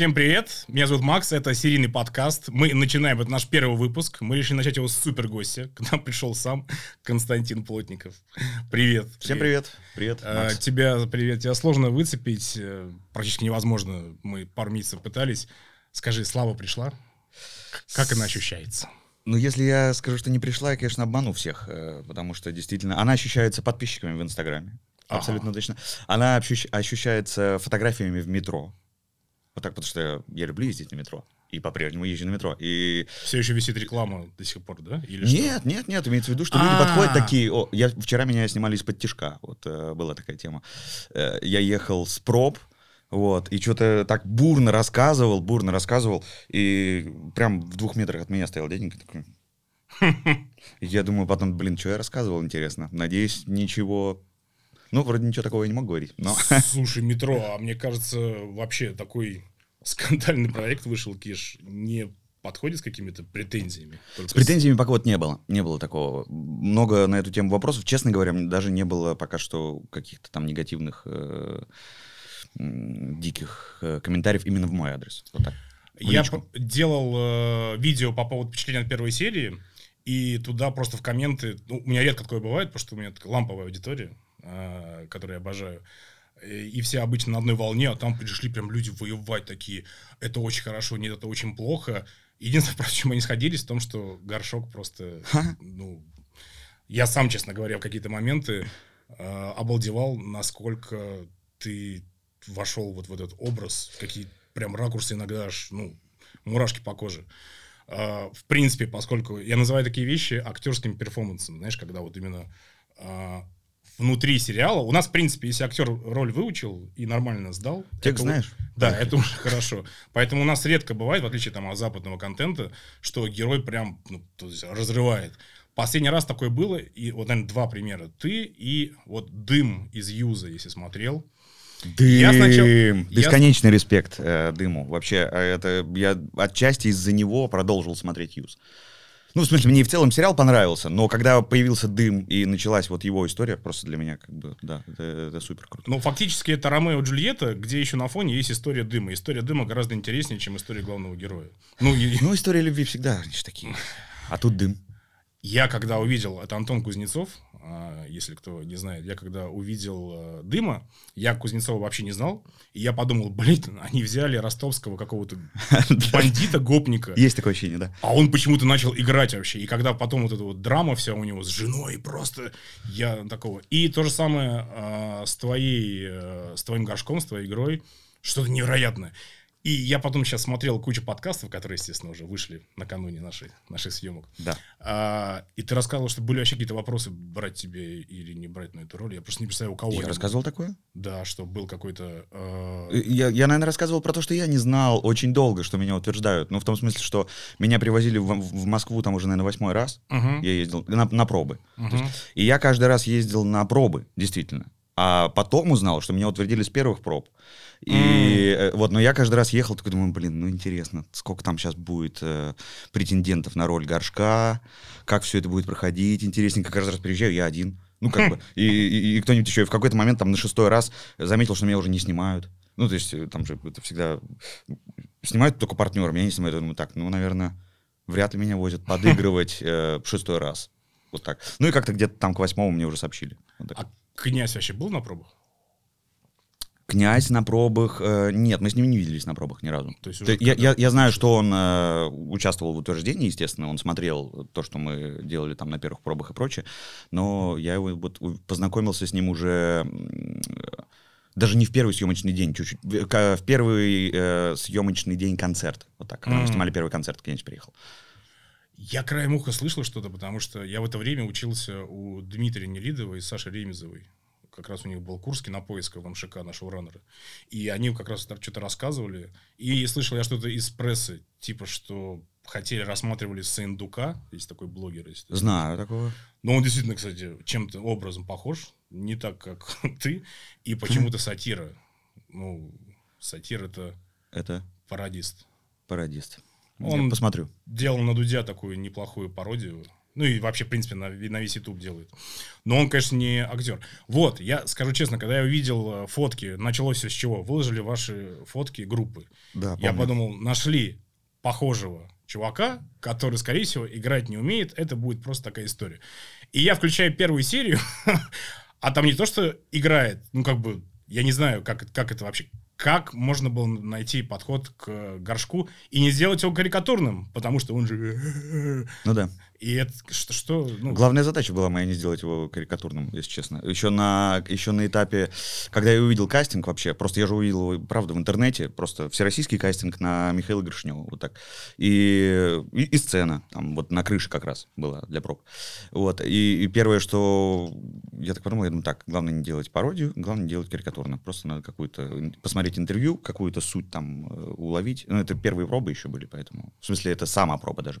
Всем привет, меня зовут Макс, это серийный подкаст. Мы начинаем, это наш первый выпуск. Мы решили начать его с супер гостя. К нам пришел сам Константин Плотников. Привет. Всем привет. Привет, А, Макс. тебя, привет, тебя сложно выцепить, э, практически невозможно. Мы пару месяцев пытались. Скажи, Слава пришла? Как она ощущается? Ну, если я скажу, что не пришла, я, конечно, обману всех, э, потому что действительно она ощущается подписчиками в Инстаграме. Ага. Абсолютно точно. Она ощущ- ощущается фотографиями в метро. Вот так, потому что я люблю ездить на метро. И по-прежнему езжу на метро. И Все еще висит реклама до сих пор, да? Или что? нет, нет, нет, имеется в виду, что люди А. подходят такие. О, я вчера меня снимали из-под тишка. Вот э, была такая тема. Э, я ехал с проб. Вот, и что-то так бурно рассказывал, бурно рассказывал, и прям в двух метрах от меня стоял дяденька такой. Я думаю, потом, блин, что я рассказывал, интересно. Надеюсь, ничего... Ну, вроде ничего такого я не могу говорить, но... Слушай, метро, а мне кажется, вообще такой скандальный проект вышел, Киш, не подходит с какими-то претензиями. Только С претензиями пока вот не было. Не было такого. Много на эту тему вопросов. Честно говоря, даже не было пока что каких-то там негативных, э, диких э, комментариев именно в мой адрес. Вот так. Я делал э, видео по поводу впечатления от первой серии, и туда просто в комменты... Ну, у меня редко такое бывает, потому что у меня ламповая аудитория, э, которую я обожаю. И и все обычно на одной волне, а там пришли прям люди воевать такие. Это очень хорошо, нет, это очень плохо. Единственное, про чем они сходились, в том, что горшок просто... Ха. Ну, я сам, честно говоря, в какие-то моменты э, обалдевал, насколько ты вошел вот в этот образ, в какие прям ракурсы иногда аж, ну, мурашки по коже. А, в принципе, поскольку я называю такие вещи актерским перформансом, знаешь, когда вот именно а, внутри сериала, у нас, в принципе, если актер роль выучил и нормально сдал... Текст это знаешь? Да, это уже хорошо. Поэтому у нас редко бывает, в отличие там от западного контента, что герой прям ну, есть разрывает. Последний раз такое было, и вот, наверное, два примера. Ты и вот дым из Юза, если смотрел. Дым. Я сначала- я- Бесконечный респект э, дыму. Вообще, э, это я отчасти из-за него продолжил смотреть Юз. Ну, в смысле, мне в целом сериал понравился, но когда появился дым и началась вот его история, просто для меня, как бы, да, это, это супер круто. Ну, фактически это Ромео и Джульетта, где еще на фоне есть история дыма. История дыма гораздо интереснее, чем история главного героя. Ну, и- Ну, история любви всегда, они ж такие. А тут дым. Я когда увидел, это Антон Кузнецов, а, если кто не знает, я когда увидел э, дыма, я Кузнецова вообще не знал, и я подумал, блин, они взяли ростовского какого-то бандита, гопника, Есть такое ощущение, да. а он почему-то начал играть вообще. И когда потом вот эта вот драма вся у него с женой, просто я такого. И то же самое а, с твоей, э, с твоим горшком, с твоей игрой. Что-то невероятное. И я потом сейчас смотрел кучу подкастов, которые, естественно, уже вышли накануне нашей, наших съемок. Да. А, и ты рассказывал, что были вообще какие-то вопросы, брать тебе или не брать на эту роль. Я просто не представляю, у кого. Я рассказывал такое? Да, что был какой-то... э, Я, я, наверное, рассказывал про то, что я не знал очень долго, что меня утверждают. Ну, в том смысле, что меня привозили в, в Москву там уже, наверное, восьмой раз. мгм, Я ездил на, на пробы. мгм. И я каждый раз ездил на пробы, действительно. А потом узнал, что меня утвердили с первых проб. И э, вот, но я каждый раз ехал, такой думаю, блин, ну интересно, сколько там сейчас будет э, претендентов на роль горшка, как все это будет проходить, интересненько. Каждый раз приезжаю, я один. Ну, как бы. И, и- и кто-нибудь еще. И в какой-то момент, там, на шестой раз заметил, что меня уже не снимают. Ну, то есть, э, там же это всегда... Снимают только партнеры, меня не снимают. Я думаю, так, ну, наверное, вряд ли меня возят подыгрывать э, в шестой раз. Вот так. Ну и как-то где-то там к восьмому мне уже сообщили. Вот так. А князь вообще был на пробах? Князь на пробах... э, нет, мы с ним не виделись на пробах ни разу. То есть уже я, я- я знаю, что он э, участвовал в утверждении, естественно, он смотрел то, что мы делали там на первых пробах и прочее, но я его вот познакомился с ним уже даже не в первый съемочный день, чуть-чуть, в, первый э, съемочный день концерт. Вот так, когда мы Мгм. снимали первый концерт, князь приехал. Я краем уха слышал что-то, потому что я в это время учился у Дмитрия Нелидова и Саши Ремезовой. Как раз у них был курс кинопоиска в МШК на шоураннеры. И они как раз что-то рассказывали. И слышал я что-то из прессы, типа, что хотели, рассматривали Сындука, есть такой блогер. Есть, Знаю такого. Но он действительно, кстати, чем-то образом похож. Не так, как ты. И почему-то сатира. Ну, сатир это Это пародист. пародист. Он- Я посмотрю. Делал на Дудя такую неплохую пародию. Ну и вообще, в принципе, на, на весь YouTube делает. Но он, конечно, не актер. Вот, я скажу честно, когда я увидел э, фотки, началось все с чего? Выложили ваши фотки группы. Да, Я помню. подумал, нашли похожего чувака, который, скорее всего, играть не умеет. Это будет просто такая история. И я включаю первую серию, а там не то, что играет, ну, как бы, я не знаю, как, как это вообще, как можно было найти подход к горшку и не сделать его карикатурным, потому что он же... Ну да. И это что, что ну, Главная задача была моя не сделать его карикатурным, если честно. Еще на, еще на этапе, когда я увидел кастинг вообще, просто я же увидел его, правда, в интернете, просто всероссийский кастинг на Михаила Гришнева, вот так. И, и, и сцена, там вот на крыше как раз была для проб. Вот. И, и первое, что я так подумал, я думаю, так, главное не делать пародию, главное не делать карикатурно. Просто надо какую-то, посмотреть интервью, какую-то суть там э, уловить. Ну, это первые пробы еще были, поэтому, в смысле, это сама проба даже.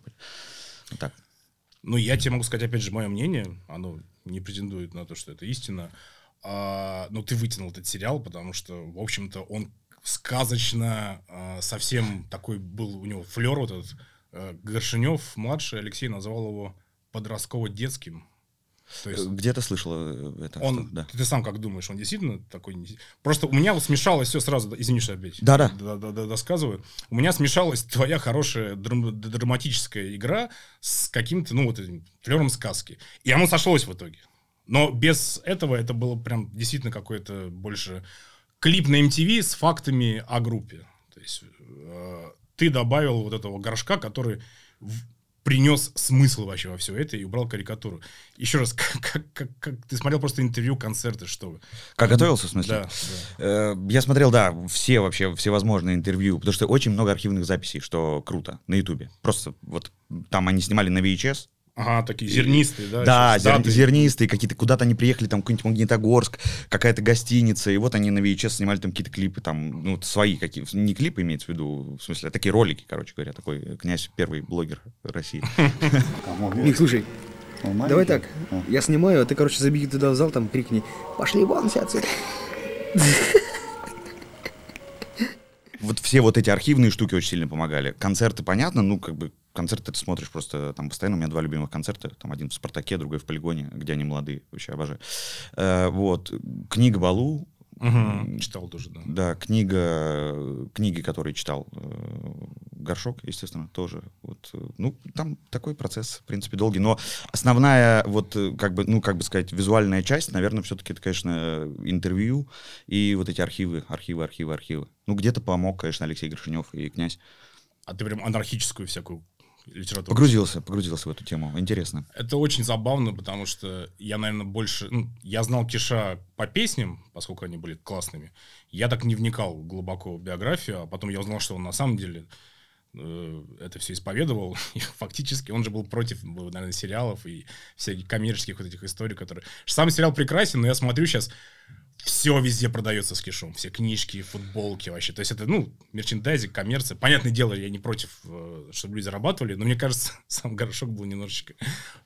Вот так. Ну, я тебе могу сказать, опять же, мое мнение, оно не претендует на то, что это истина. А, ну, ты вытянул этот сериал, потому что, в общем-то, он сказочно а, совсем такой был у него флер вот этот. А, Горшинев, младший, Алексей называл его подростково-детским. Есть Где-то слышала э, это. он, что- да. ты сам как думаешь, он действительно такой? Просто у меня вот смешалось все сразу, извини, что опять Да-да. д- д- д- досказываю. У меня смешалась твоя хорошая драм- драматическая игра с каким-то, ну, вот этим флером сказки. И оно сошлось в итоге. Но без этого это было прям действительно какой-то больше клип на MTV с фактами о группе. То есть э, ты добавил вот этого горшка, который в- принес смысл вообще во все это и убрал карикатуру. Еще раз, как, как- как- как- ты смотрел просто интервью, концерты, что вы? Как готовился, в смысле? Да, да. Э, Я смотрел, да, все вообще, всевозможные интервью, потому что очень много архивных записей, что круто, на Ютубе. Просто вот там они снимали на VHS, Ага, такие зернистые, да? да, зер- зернистые какие-то, куда-то они приехали, там какой-нибудь Магнитогорск, какая-то гостиница, и вот они на VHS снимали там какие-то клипы, там, ну, вот свои какие, не клипы имеется в виду, в смысле, а такие ролики, короче говоря, такой э, князь первый блогер России. Мик, слушай, давай так. Я снимаю, а ты, короче, забеги туда в зал, там крикни. Пошли вон все отсюда. Вот все вот эти архивные штуки очень сильно помогали. Концерты, понятно, ну, как бы, концерты ты смотришь просто там постоянно. У меня два любимых концерта. Там один в «Спартаке», другой в «Полигоне», где они молодые. Вообще обожаю. Э, вот. Книга Балу. Мгм, Читал тоже, да. Да, книга, книги, которые читал э, Горшок, естественно, тоже. Вот, э, ну, там такой процесс, в принципе, долгий. Но основная, вот, э, как бы, ну, как бы сказать, визуальная часть, наверное, все-таки это, конечно, интервью и вот эти архивы, архивы, архивы, архивы. Ну, где-то помог, конечно, Алексей Горшинев и князь. А ты прям анархическую всякую литературу. Погрузился, погрузился в эту тему. Интересно. Это очень забавно, потому что я, наверное, больше... Ну, я знал Киша по песням, поскольку они были классными. Я так не вникал глубоко в биографию, а потом я узнал, что он на самом деле э, это все исповедовал. И фактически он же был против, наверное, сериалов и всяких коммерческих вот этих историй, которые... Сам сериал прекрасен, но я смотрю сейчас, все везде продается с кишом. Все книжки, футболки вообще. То есть это, ну, мерчендайзинг, коммерция. Понятное дело, я не против, э, чтобы люди зарабатывали, но мне кажется, сам Горошок был немножечко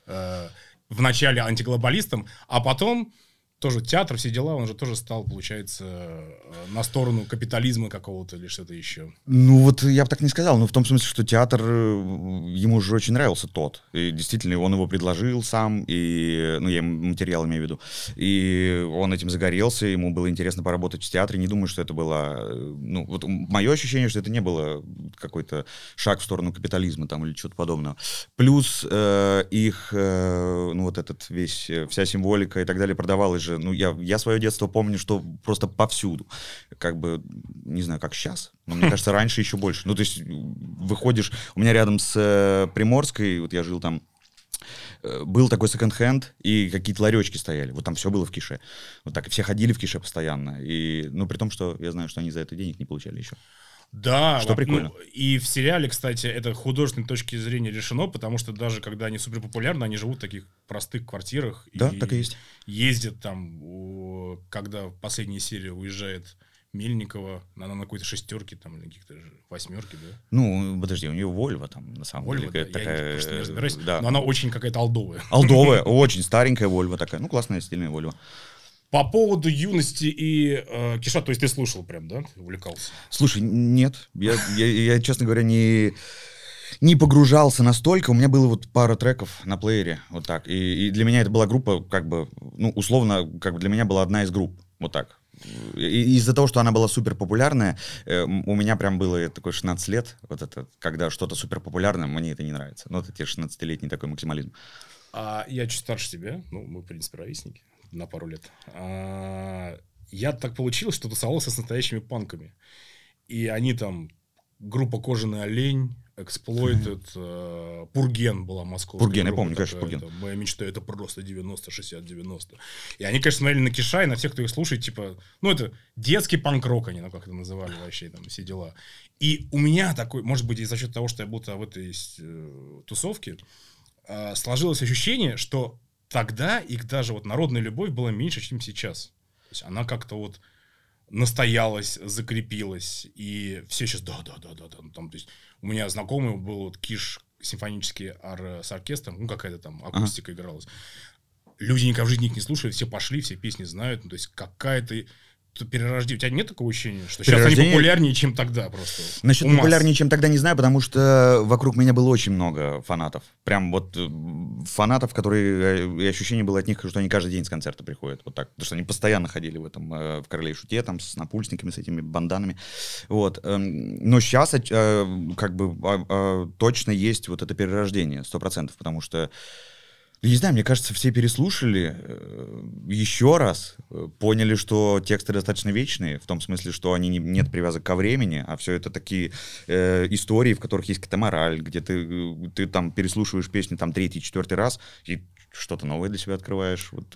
э, вначале антиглобалистом, а потом тоже театр, все дела, он же тоже стал, получается, э, на сторону капитализма какого-то или что-то еще. Ну вот я бы так не сказал, но в том смысле, что театр, э, ему же очень нравился тот. И действительно, он его предложил сам, и, ну я материал имею в виду, и он этим загорелся, ему было интересно поработать в театре. Не думаю, что это было, э, ну вот мое ощущение, что это не было какой-то шаг в сторону капитализма там или чего-то подобного. Плюс э, их, э, ну вот этот весь, вся символика и так далее продавалась же, ну я, я свое детство помню, что просто повсюду. Как бы, не знаю, как сейчас, но мне кажется, раньше еще больше. Ну то есть выходишь, у меня рядом с э, Приморской, вот я жил там, э, был такой секонд-хенд, и какие-то ларечки стояли. Вот там все было в кише. Вот так, и все ходили в кише постоянно. И, ну, при том, что я знаю, что они за это денег не получали еще. Да, Что во- прикольно. ну, и в сериале, кстати, это художественной точки зрения решено, потому что даже когда они супер популярны, они живут в таких простых квартирах. Да, так и есть. Ездят там, когда в последней серии уезжает Мельникова, она на какой-то шестерке, там, или каких-то же восьмерки, да? Ну, подожди, у нее Вольва там, на самом Вольво, деле. да, я такая, просто не э, разбираюсь, Да. но она очень какая-то алдовая. Алдовая, очень старенькая Вольва такая. Ну, классная, стильная Вольва. По поводу юности и э, Киша, то есть ты слушал прям, да? Увлекался? Слушай, нет. Я, я, я, честно говоря, не... не погружался настолько. У меня было вот пара треков на плеере, вот так. И, и для меня это была группа, как бы, ну, условно, как бы для меня была одна из групп, вот так. Из-за того, что она была супер популярная, э, у меня прям было такое 16 лет, вот это, когда что-то супер популярное, мне это не нравится. Ну, это те 16-летний такой максимализм. А я чуть старше тебя, ну, мы, в принципе, ровесники на пару лет. А, я так получилось, что тусовался с настоящими панками. И они там, группа «Кожаный олень», Exploited, э, Пурген была Москва. Пурген, я помню, конечно, Пурген. Это, моя мечта это просто 90, 60, 90. И они, конечно, смотрели на Киша, и на всех, кто их слушает, типа, ну, это детский панк-рок, они, ну, как это называли вообще, там, все дела. И у меня такой, может быть, и за счет того, что я будто в этой э, тусовке, э, сложилось ощущение, что тогда их даже вот народная любовь была меньше, чем сейчас. То есть она как-то вот настоялась, закрепилась, и все сейчас да, да, да, да, да. Там, то есть у меня знакомый был вот Киш симфонический ар с оркестром, ну какая-то там акустика ага. игралась. Люди никогда в жизни их не слушают, все пошли, все песни знают, ну, то есть какая-то перерождение. У тебя нет такого ощущения, что сейчас они популярнее, чем тогда просто? Насчет популярнее, чем тогда, не знаю, потому что вокруг меня было очень много фанатов. Прям вот э, фанатов, которые... Э, и ощущение было от них, что они каждый день с концерта приходят. Вот так. Потому что они постоянно ходили в этом, э, в Короле и Шуте, там, с напульсниками, с этими банданами. Вот. Эм, но сейчас как бы а, а, точно есть вот это перерождение, сто процентов, потому что не знаю, мне кажется, все переслушали э, еще раз, э, поняли, что тексты достаточно вечные, в том смысле, что они не, нет привязок ко времени, а все это такие э, истории, в которых есть какая-то мораль, где ты, э, ты там переслушиваешь песни там третий, четвертый раз и что-то новое для себя открываешь. Вот.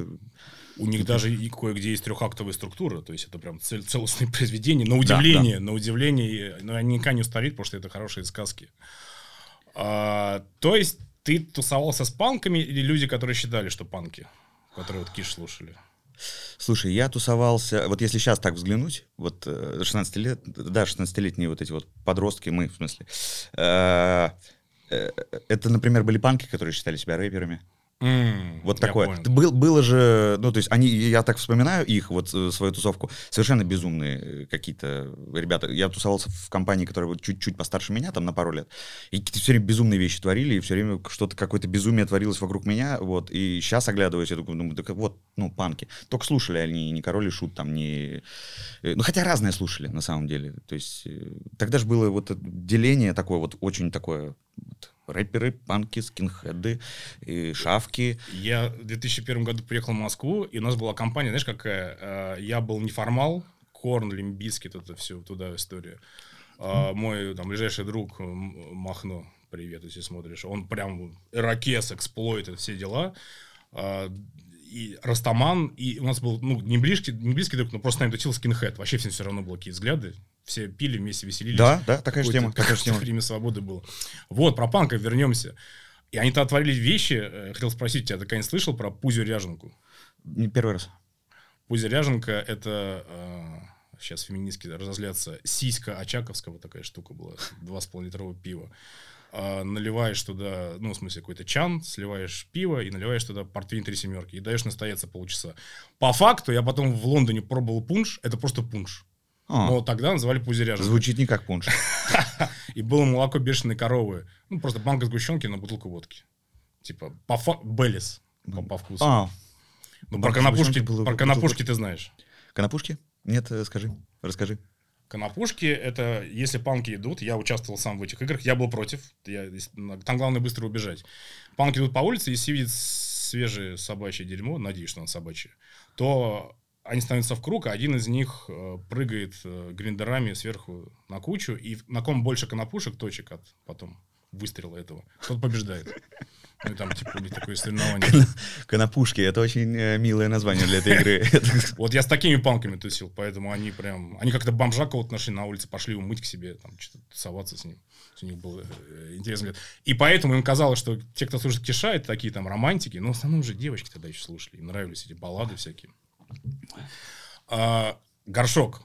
У них даже и кое-где есть трехактовая структура, то есть это прям цел, целостные произведения, на удивление, да, да. на удивление, но они никогда не устарит, потому что это хорошие сказки. А, то есть ты тусовался с панками или люди, которые считали, что панки, которые вот Киш слушали? Слушай, я тусовался, вот если сейчас так взглянуть, вот 16 э, лет, да, 16-летние вот эти вот подростки, мы, в смысле, э, э, это, например, были панки, которые считали себя рэперами. Mm, вот такое. Был, было же, ну, то есть они, я так вспоминаю их, вот э, свою тусовку, совершенно безумные э, какие-то ребята. Я тусовался в компании, которая вот чуть-чуть постарше меня, там на пару лет, и какие-то все время безумные вещи творили, и все время что-то, какое-то безумие творилось вокруг меня, вот, и сейчас, оглядываясь, я думаю, так вот, ну, панки. Только слушали они не Король и Шут, там, не... Э, ну, хотя разные слушали, на самом деле. То есть тогда же было вот деление такое вот, очень такое вот, рэперы, панки, скинхеды, и шавки. Я в 2001 году приехал в Москву, и у нас была компания, знаешь, какая? Э, я был неформал, Korn, Limp Bizkit, это все туда история. А мой там ближайший друг Махно, привет, если смотришь, он прям ирокез, Exploited, все дела. А, и Растаман, и у нас был, ну, не близкий, не близкий друг, но просто, наверное, тусил скинхед. Вообще всем все равно было какие взгляды все пили вместе, веселились. Да, да, такая же тема. Такая же тема. Время свободы было. Вот, про панков вернемся. И они-то отворили вещи. Э, хотел спросить тебя, ты когда слышал про Пузю Ряженку? Не первый раз. Пузя Ряженка – это, э, сейчас феминистки разозлятся, сиська Очаковского такая штука была, два с литрового пива. Э, наливаешь туда, ну, в смысле, какой-то чан, сливаешь пиво и наливаешь туда портвейн три семерки и даешь настояться полчаса. По факту, я потом в Лондоне пробовал пунш, это просто пунш. А. Но тогда называли пузыряжем. Звучит не как пунш. И было молоко бешеной коровы. Ну, просто банка сгущенки на бутылку водки. Типа, по фа... Беллис. По, по вкусу. А. Ну, про конопушки, про конопушки ты знаешь. Конопушки? Нет, э, скажи, расскажи. Конопушки, это если панки идут, я участвовал сам в этих играх, я был против, я, там главное быстро убежать. Панки идут по улице, если видят свежее собачье дерьмо, надеюсь, что оно собачье, то они становятся в круг, а один из них э, прыгает э, гриндерами сверху на кучу, и на ком больше конопушек, точек от потом выстрела этого, тот побеждает. Ну, там, типа, у них такое соревнование. Конопушки, это очень э, милое название для этой игры. Вот я с такими панками тусил, поэтому они прям... Они как-то бомжа кого-то нашли на улице, пошли умыть к себе, там, что-то тусоваться с ним. У них был э, интересный И поэтому им казалось, что те, кто слушает Киша, это такие там романтики, но в основном же девочки тогда еще слушали. Им нравились эти баллады всякие. А, горшок.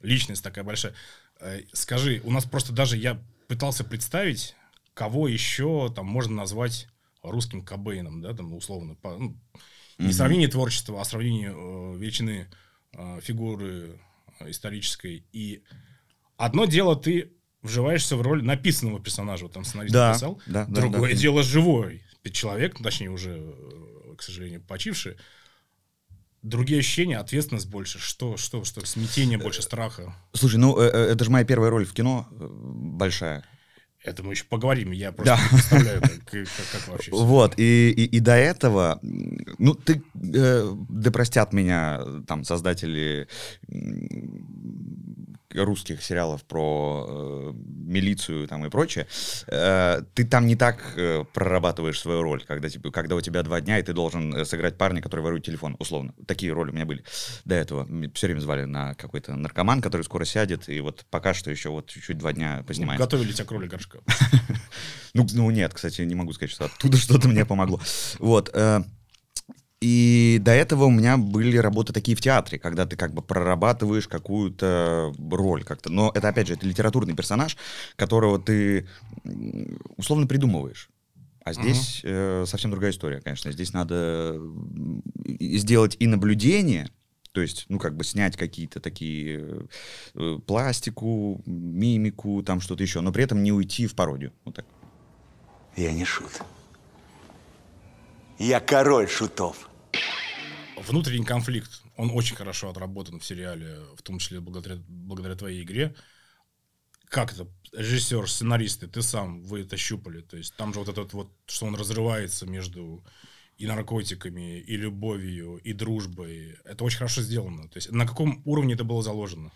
Личность такая большая. Э, скажи, у нас просто даже я пытался представить, кого еще там можно назвать русским Кобейном, да, там условно. По, ну, не mm-hmm. сравнение творчества, а сравнение э, величины э, фигуры э, исторической. И одно дело ты вживаешься в роль написанного персонажа. Вот там сценарист Да, написал. да, да, Другое да. дело живой человек, точнее уже, э, к сожалению, почивший. Другие ощущения, ответственность больше. Что, что, что, смятение больше, страха. Слушай, ну э, э, это же моя первая роль в кино э, большая. Это мы еще поговорим. Я просто Да. не представляю, как, как- как вообще. Вот, и, и, и до этого, ну, ты, э, да простят меня э, там создатели русских сериалов про э, милицию там и прочее, э, ты там не так э, прорабатываешь свою роль, когда, типа, когда у тебя два дня, и ты должен э, сыграть парня, который ворует телефон, условно. Такие роли у меня были до этого. Все время звали на какой-то наркоман, который скоро сядет, и вот пока что еще вот чуть-чуть два дня Ну, поснимаем. готовили тебя к роли горшка. Ну, ну нет, кстати, не могу сказать, что оттуда что-то мне помогло. Вот. И до этого у меня были работы такие в театре, когда ты как бы прорабатываешь какую-то роль как-то. Но это, опять же, это литературный персонаж, которого ты условно придумываешь. А здесь э, совсем другая история, конечно. Здесь надо сделать и наблюдение, то есть, ну, как бы снять какие-то такие э, пластику, мимику, там что-то еще, но при этом не уйти в пародию. Вот так. Я не шут. Я король шутов. Внутренний конфликт, он очень хорошо отработан в сериале, в том числе благодаря, благодаря твоей игре. Как это? Режиссер, сценаристы, ты сам, вы это щупали. То есть там же вот этот вот, что он разрывается между и наркотиками, и любовью, и дружбой. Это очень хорошо сделано. То есть на каком уровне это было заложено?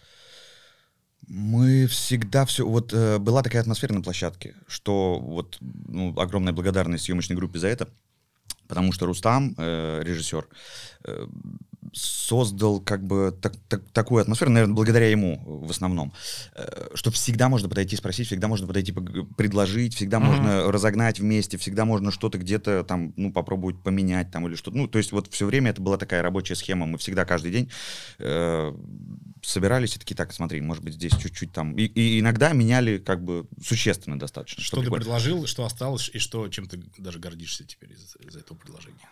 Мы всегда все... Вот э, была такая атмосфера на площадке, что вот ну, огромная благодарность съемочной группе за это, потому что Рустам, э, режиссер, э, создал как бы так- так- такую атмосферу, наверное, благодаря ему в основном, э, что всегда можно подойти спросить, всегда можно подойти предложить, всегда можно разогнать вместе, всегда можно что-то где-то там, ну, попробовать поменять там или что-то. Ну, то есть вот все время это была такая рабочая схема, мы всегда каждый день э, собирались и такие, так, смотри, может быть, здесь чуть-чуть там... И, и иногда меняли как бы существенно достаточно. Что ты прикольно. предложил, что осталось, и что, чем ты даже гордишься теперь из, из этого предложения?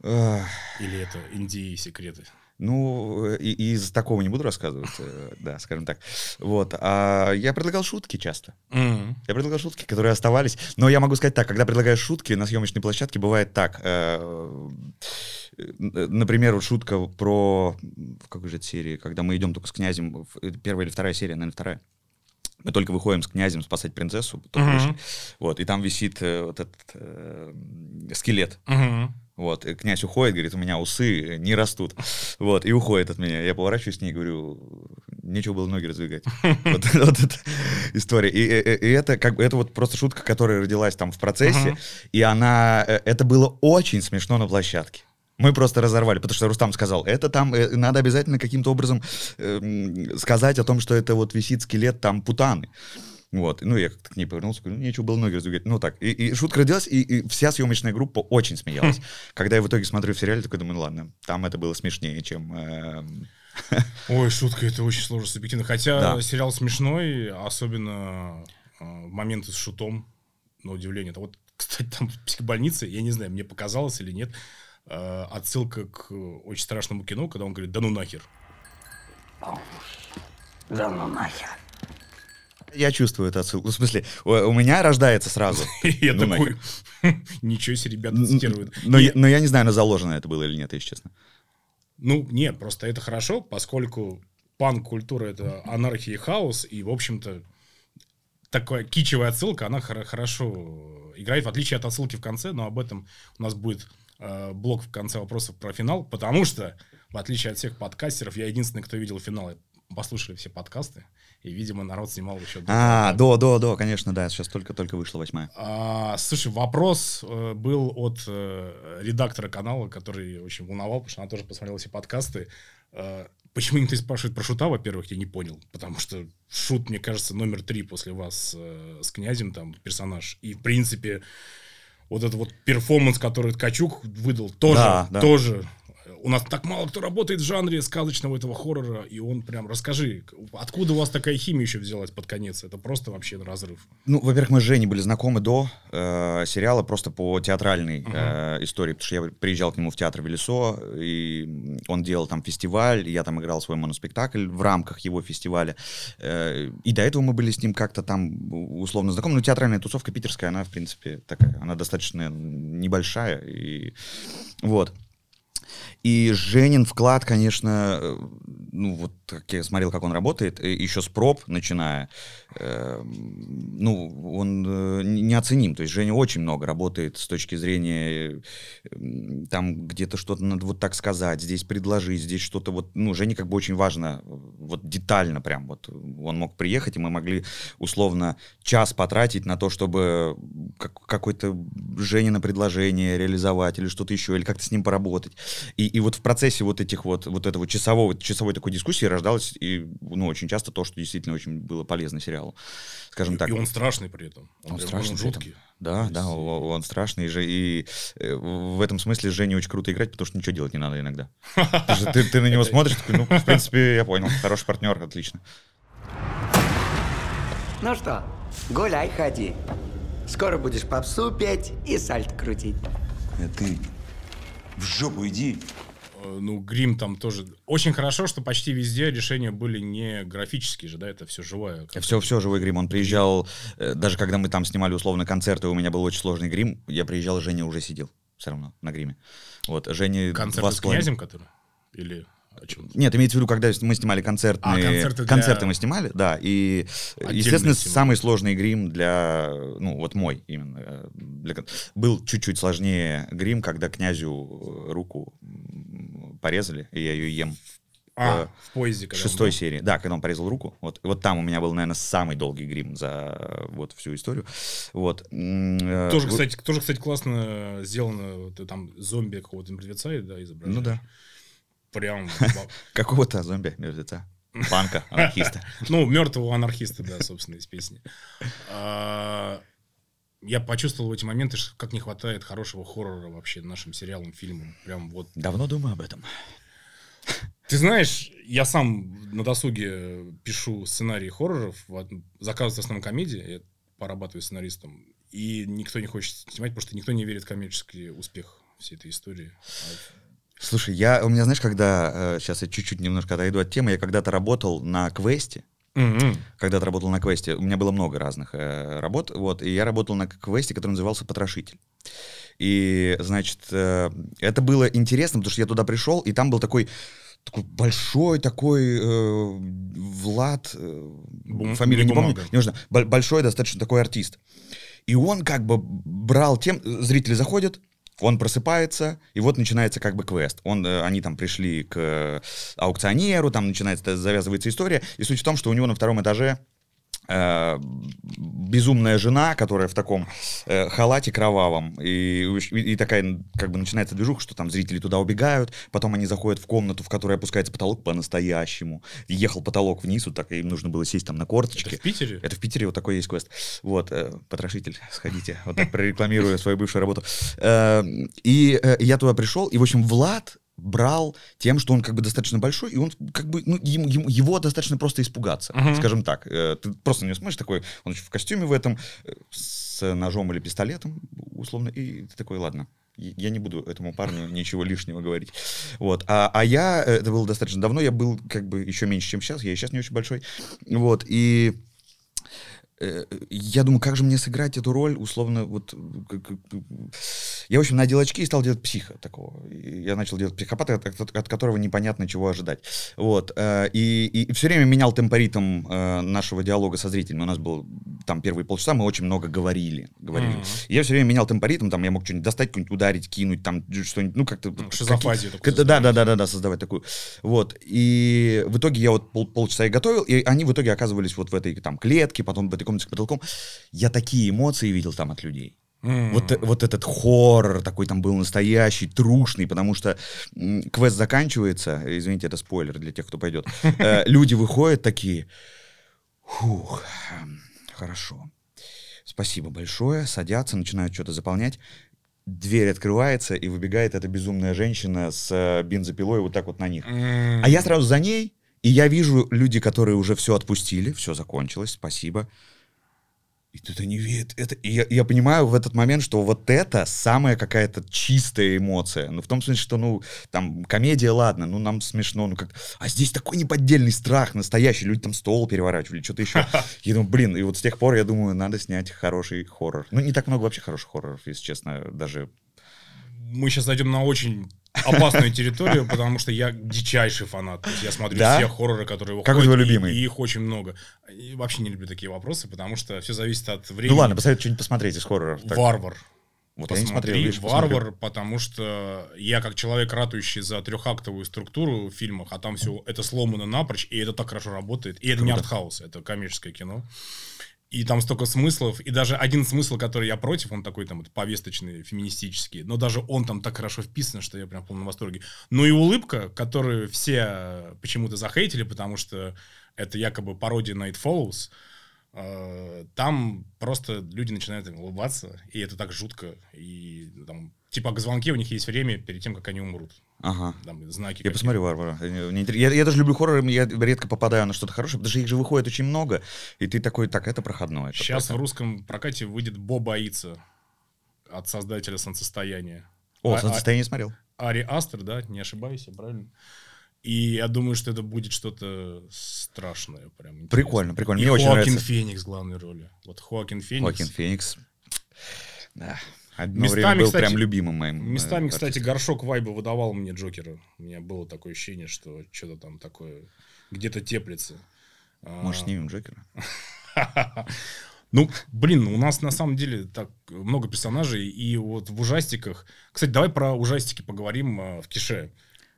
Или это Индии секреты? Ну, и, и из такого не буду рассказывать, э, да, скажем так. Вот. А я предлагал шутки часто. Мгм. Я предлагал шутки, которые оставались. Но я могу сказать так, когда предлагаешь шутки на съемочной площадке, бывает так. э, Например, вот шутка про... В какой же это серии? Когда мы идем только с князем... э, Первая или вторая серия, наверное, вторая. Мы только выходим с князем спасать принцессу. только вышли. Вот, и там висит э, вот этот э, скелет. Мгм. Вот, и князь уходит, говорит, у меня усы не растут. Вот, и уходит от меня. Я поворачиваюсь к ней и говорю, нечего было ноги раздвигать. Вот вот эта история. И и- и это как бы, это вот просто шутка, которая родилась там в процессе, и она, э, это было очень смешно на площадке. Мы просто разорвали, потому что Рустам сказал, это там, э, надо обязательно каким-то образом э, сказать о том, что это вот висит скелет там путаны. Вот, ну я как-то к ней повернулся, говорю, ну нечего было ноги раздвигать. Ну так, и, и шутка родилась, и, и вся съемочная группа очень смеялась. Когда я в итоге смотрю в сериале, такой думаю, ну ладно, там это было смешнее, чем... эм, Ой, шутка, это очень сложно субъективно. Хотя Да. сериал смешной, особенно э, моменты с шутом, на удивление. Это вот, кстати, там в психбольнице, я не знаю, мне показалось или нет, э, отсылка к очень страшному кино, когда он говорит, да ну нахер. Да ну нахер. Я чувствую эту отсылку. В смысле, у, у меня рождается сразу. Я Ну, такой, ничего себе, ребята цитируют. Но, я, не знаю, на заложено это было или нет, если честно. Ну, нет, просто это хорошо, поскольку панк-культура — это анархия и хаос, и, в общем-то, такая кичевая отсылка, она хоро- хорошо играет, в отличие от отсылки в конце, но об этом у нас будет э, блок в конце вопросов про финал, потому что, в отличие от всех подкастеров, я единственный, кто видел финал. Послушали все подкасты, и, видимо, народ снимал еще... до А, до, до, до, конечно, да, сейчас только-только вышла восьмая. А, слушай, вопрос э, был от э, редактора канала, который очень волновал, потому что она тоже посмотрела все подкасты. Э, почему никто не спрашивает про шута, во-первых, я не понял. Потому что шут, мне кажется, номер три после вас э, с князем, там, персонаж. И, в принципе, вот этот вот перформанс, который Ткачук выдал, тоже, Да, да. тоже у нас так мало кто работает в жанре сказочного этого хоррора, и он прям, расскажи, откуда у вас такая химия еще взялась под конец? Это просто вообще разрыв. Ну, во-первых, мы с Женей были знакомы до э, сериала просто по театральной э, истории, потому что я приезжал к нему в театр Велесо, и он делал там фестиваль, и я там играл свой моноспектакль в рамках его фестиваля. Э, и до этого мы были с ним как-то там условно знакомы. Ну, театральная тусовка питерская, она, в принципе, такая, она достаточно небольшая, и вот. И Женин вклад, конечно, э, ну вот как я смотрел, как он работает, э, еще с проб начиная, э, ну, он э, неоценим. То есть Женя очень много работает с точки зрения э, там где-то что-то надо вот так сказать, здесь предложить, здесь что-то вот, ну, Жене как бы очень важно, вот детально прям, вот он мог приехать, и мы могли условно час потратить на то, чтобы как, какое-то Женина предложение реализовать или что-то еще, или как-то с ним поработать. И, и вот в процессе вот этих вот, вот этого часового, часовой такой дискуссии рождалось и, ну, очень часто то, что действительно очень было полезно сериалу. Скажем так. И он страшный при этом. Он, прям- страшный, этом. жуткий. Да, да, он страшный же. И э, в этом смысле Жене очень круто играть, потому что ничего делать не надо иногда. Ты, ты на него смотришь, такой, ну, в принципе, я понял, хороший партнер, отлично. Ну что, гуляй, ходи. Скоро будешь попсу петь и сальто крутить. А ты в жопу иди. э, Ну, грим там тоже. Очень хорошо, что почти везде решения были не графические же, да, это все живое. Все, все, живой грим. Он приезжал, э, даже когда мы там снимали условно концерты, у меня был очень сложный грим, я приезжал, Женя уже сидел все равно на гриме. Вот, Женя... Концерт с князем, который? Или о чем? Нет, имеется в виду, когда мы снимали концертные... А, концерты для- мы снимали, да. И, э, Отдельно естественно, снимали. самый сложный грим для... Ну, вот мой именно. э, для был чуть-чуть сложнее грим, когда князю э, руку порезали, и я ее ем. А, в в поезде. когда шестой серии, да, когда он порезал руку. Вот, вот там у меня был, наверное, самый долгий грим за э, вот всю историю. Вот. Э, Тоже, кстати, тоже, кстати, классно сделано. Вот, там зомби какого-то мертвеца, да, изображаешь. Ну да. Прям, Какого-то зомби, мертвеца. Панка, анархиста. ну, мертвого анархиста, да, собственно, из песни. А, Я почувствовал в эти моменты, как не хватает хорошего хоррора вообще нашим сериалам, фильмам. Прям вот Давно думаю об этом. Ты знаешь, я сам на досуге пишу сценарии хорроров, заказываю в основном комедии, я порабатываю сценаристом, и никто не хочет снимать, потому что никто не верит в коммерческий успех всей этой истории. Слушай, я, у меня, знаешь, когда, сейчас я чуть-чуть немножко отойду от темы, я когда-то работал на квесте, Мгм. когда-то работал на квесте, у меня было много разных э, работ, вот, и я работал на квесте, который назывался «Потрошитель». И, значит, э, это было интересно, потому что я туда пришел, и там был такой такой большой такой э, Влад, э, Бум- фамилию не помню, Бумага. не бо- большой достаточно такой артист. И он как бы брал тем, зрители заходят, он просыпается, и вот начинается как бы квест. Он, э, они там пришли к э, аукционеру, там начинается, завязывается история. И суть в том, что у него на втором этаже э, безумная жена, которая в таком э, халате кровавом, и, и такая как бы начинается движуха, что там зрители туда убегают, потом они заходят в комнату, в которой опускается потолок по-настоящему. И ехал потолок вниз, вот так, и им нужно было сесть там на корточки. Это в Питере? Это в Питере вот такой есть квест. Вот, э, потрошитель, сходите. Вот так прорекламирую свою бывшую работу. Э, И э, я туда пришел, и, в общем, Влад брал тем, что он как бы достаточно большой, и он как бы, ну, ему, ему- его достаточно просто испугаться, Мгм. скажем так. Э, Ты просто него смотришь такой, он еще в костюме в этом, э, с ножом или пистолетом, условно, и ты такой, ладно, я не буду этому парню ничего лишнего говорить. Вот. А, а я, э, это было достаточно давно, я был как бы еще меньше, чем сейчас, я и сейчас не очень большой. Вот. И я думаю, как же мне сыграть эту роль, условно, вот... Я, в общем, надел очки и стал делать психа такого. И Я начал делать психопата, от, от- от которого непонятно чего ожидать. Вот. э, И, и, все время менял темпоритм э, нашего диалога со зрителями. У нас был там первые полчаса, мы очень много говорили. говорили. И Я все время менял темпоритм, там я мог что-нибудь достать, какую-нибудь ударить, кинуть, там что-нибудь, ну как-то... Ну, шизофазию какие- такую Да, да, да, да, да, создавать такую. Вот. И в итоге я вот пол- полчаса и готовил, и они в итоге оказывались вот в этой там клетке, потом в этой комнате с потолком. Я такие эмоции видел там от людей. М. Вот, вот этот хоррор такой там был настоящий, трушный, потому что м, квест заканчивается, извините, это спойлер для тех, кто пойдет. Э, Люди выходят такие, фух, эм, хорошо, спасибо большое, садятся, начинают что-то заполнять. дверь открывается, и выбегает эта безумная женщина с э, бензопилой вот так вот на них. М, А я сразу за ней, и я вижу люди, которые уже все отпустили, все закончилось, спасибо. И тут они видят это. И я, я понимаю в этот момент, что вот это самая какая-то чистая эмоция. Ну, в том смысле, что, ну, там, комедия, ладно, ну, нам смешно, ну, как... А здесь такой неподдельный страх настоящий. Люди там стол переворачивали, что-то еще. Я думаю, блин, и вот с тех пор я думаю, надо снять хороший хоррор. Ну, не так много вообще хороших хорроров, если честно, даже... Мы сейчас зайдем на очень опасную территорию, потому что я дичайший фанат. То есть я смотрю Да? все хорроры, которые выходят. Какой твой и- любимый? И, их очень много. И вообще не люблю такие вопросы, потому что все зависит от времени. Ну, ладно, посоветуй что-нибудь посмотреть из хорроров. Так, Варвар. Вот я не смотрел, Посмотри, видишь, посмотрю. Варвар, потому что я как человек, ратующий за трехактовую структуру в фильмах, а там все это сломано напрочь, и это так хорошо работает. И это не артхаус, это коммерческое кино. И там столько смыслов, и даже один смысл, который я против, он такой там вот повесточный, феминистический, но даже он там так хорошо вписан, что я прям в полном восторге. Ну и улыбка, которую все почему-то захейтили, потому что это якобы пародия Night Follows, э, там просто люди начинают улыбаться, и это так жутко. И там, типа, к звонке у них есть время перед тем, как они умрут. Ага. Там знаки. Я посмотрю Варвара. Я, я даже люблю хорроры, я редко попадаю на что-то хорошее, потому что их же выходит очень много, и ты такой, так, это проходное. это Сейчас в прокат». русском прокате выйдет Бо боится от создателя солнцестояния. О, А- солнцестояние смотрел. Ари Астер, да, не ошибаюсь, правильно? И я думаю, что это будет что-то страшное. Прям интересное. Прикольно, прикольно. И Мне очень Хоакин нравится. Феникс в главной роли. Вот Хоакин Феникс. Хоакин Феникс. Да. Одно Местами, время был кстати, прям любимым моим. э, Местами, кстати, артистом. горшок вайба выдавал мне Джокера. У меня было такое ощущение, что что-то там такое где-то теплится. А, Может, снимем Джокера? Ну, блин, у нас на самом деле так много персонажей, и вот в ужастиках... Кстати, давай про ужастики поговорим а, в Кише.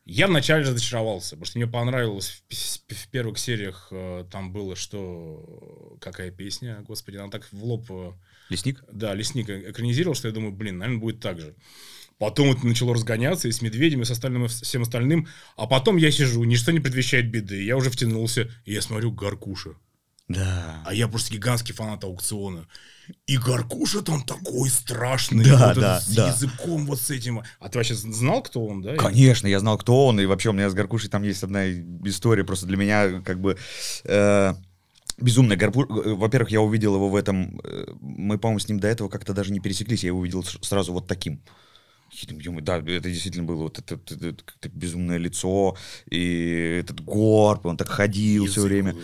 Я вначале разочаровался, потому что мне понравилось в, в первых сериях а, там было что... Какая песня, господи, она так в лоб... Лесник? да, лесник экранизировал, что я думаю, блин, наверное, будет так же. Потом это начало разгоняться и с медведями, и с остальным, и всем остальным. А потом я сижу, ничто не предвещает беды. Я уже втянулся, и я смотрю Гаркуша. Да. А я просто гигантский фанат аукциона. И Гаркуша там такой страшный. Да, вот да, с да. языком вот с этим. А ты вообще знал, кто он, да? Конечно, я знал, кто он, и вообще у меня с Гаркушей там есть одна история, просто для меня как бы э, безумная Гарпу... э, Во-первых, я увидел его в этом, э, мы, по-моему, с ним до этого как-то даже не пересеклись, я его увидел сразу вот таким. Я думаю, «Ё-моё, Да, это действительно было вот это, это- это безумное лицо, и этот горб, он так ходил все Язык время. был.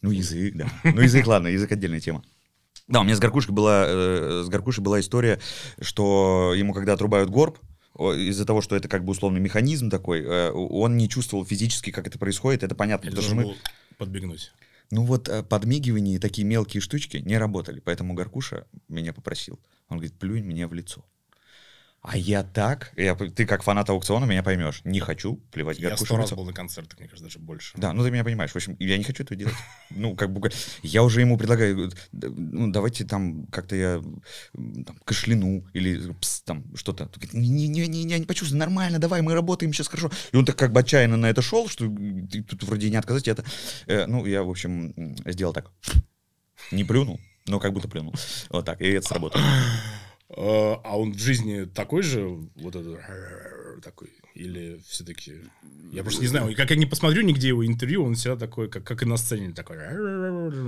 Ну, язык, да. Ну, язык, ладно, язык отдельная тема. Да, у меня с Гаркушей была, э, с Гаркушей была история, что ему, когда отрубают горб, из-за того, что это как бы условный механизм такой, э, он не чувствовал физически, как это происходит, это понятно, Я потому что мы, подбегнуть. Ну вот э, подмигивания и такие мелкие штучки не работали, поэтому Гаркуша меня попросил, он говорит, плюнь мне в лицо. А я так, я, ты как фанат аукциона меня поймешь, не хочу плевать Я Гаркуше сто раз был на концертах, мне кажется, даже больше. Да, ну ты меня понимаешь. В общем, я не хочу этого делать. Ну, как бы, я уже ему предлагаю, «Да, ну, давайте там как-то я там, кашляну или пс, там что-то. Не-не-не, я не почувствую, нормально, давай, мы работаем сейчас хорошо. И он так как бы отчаянно на это шел, что ты тут вроде не отказать. Это, э, ну, я, в общем, сделал так. Не плюнул, но как будто плюнул. Вот так, и это сработало. А он в жизни такой же, вот этот такой, или все-таки... Я просто не знаю, как я не посмотрю нигде его интервью, он всегда такой, как, как и на сцене, такой...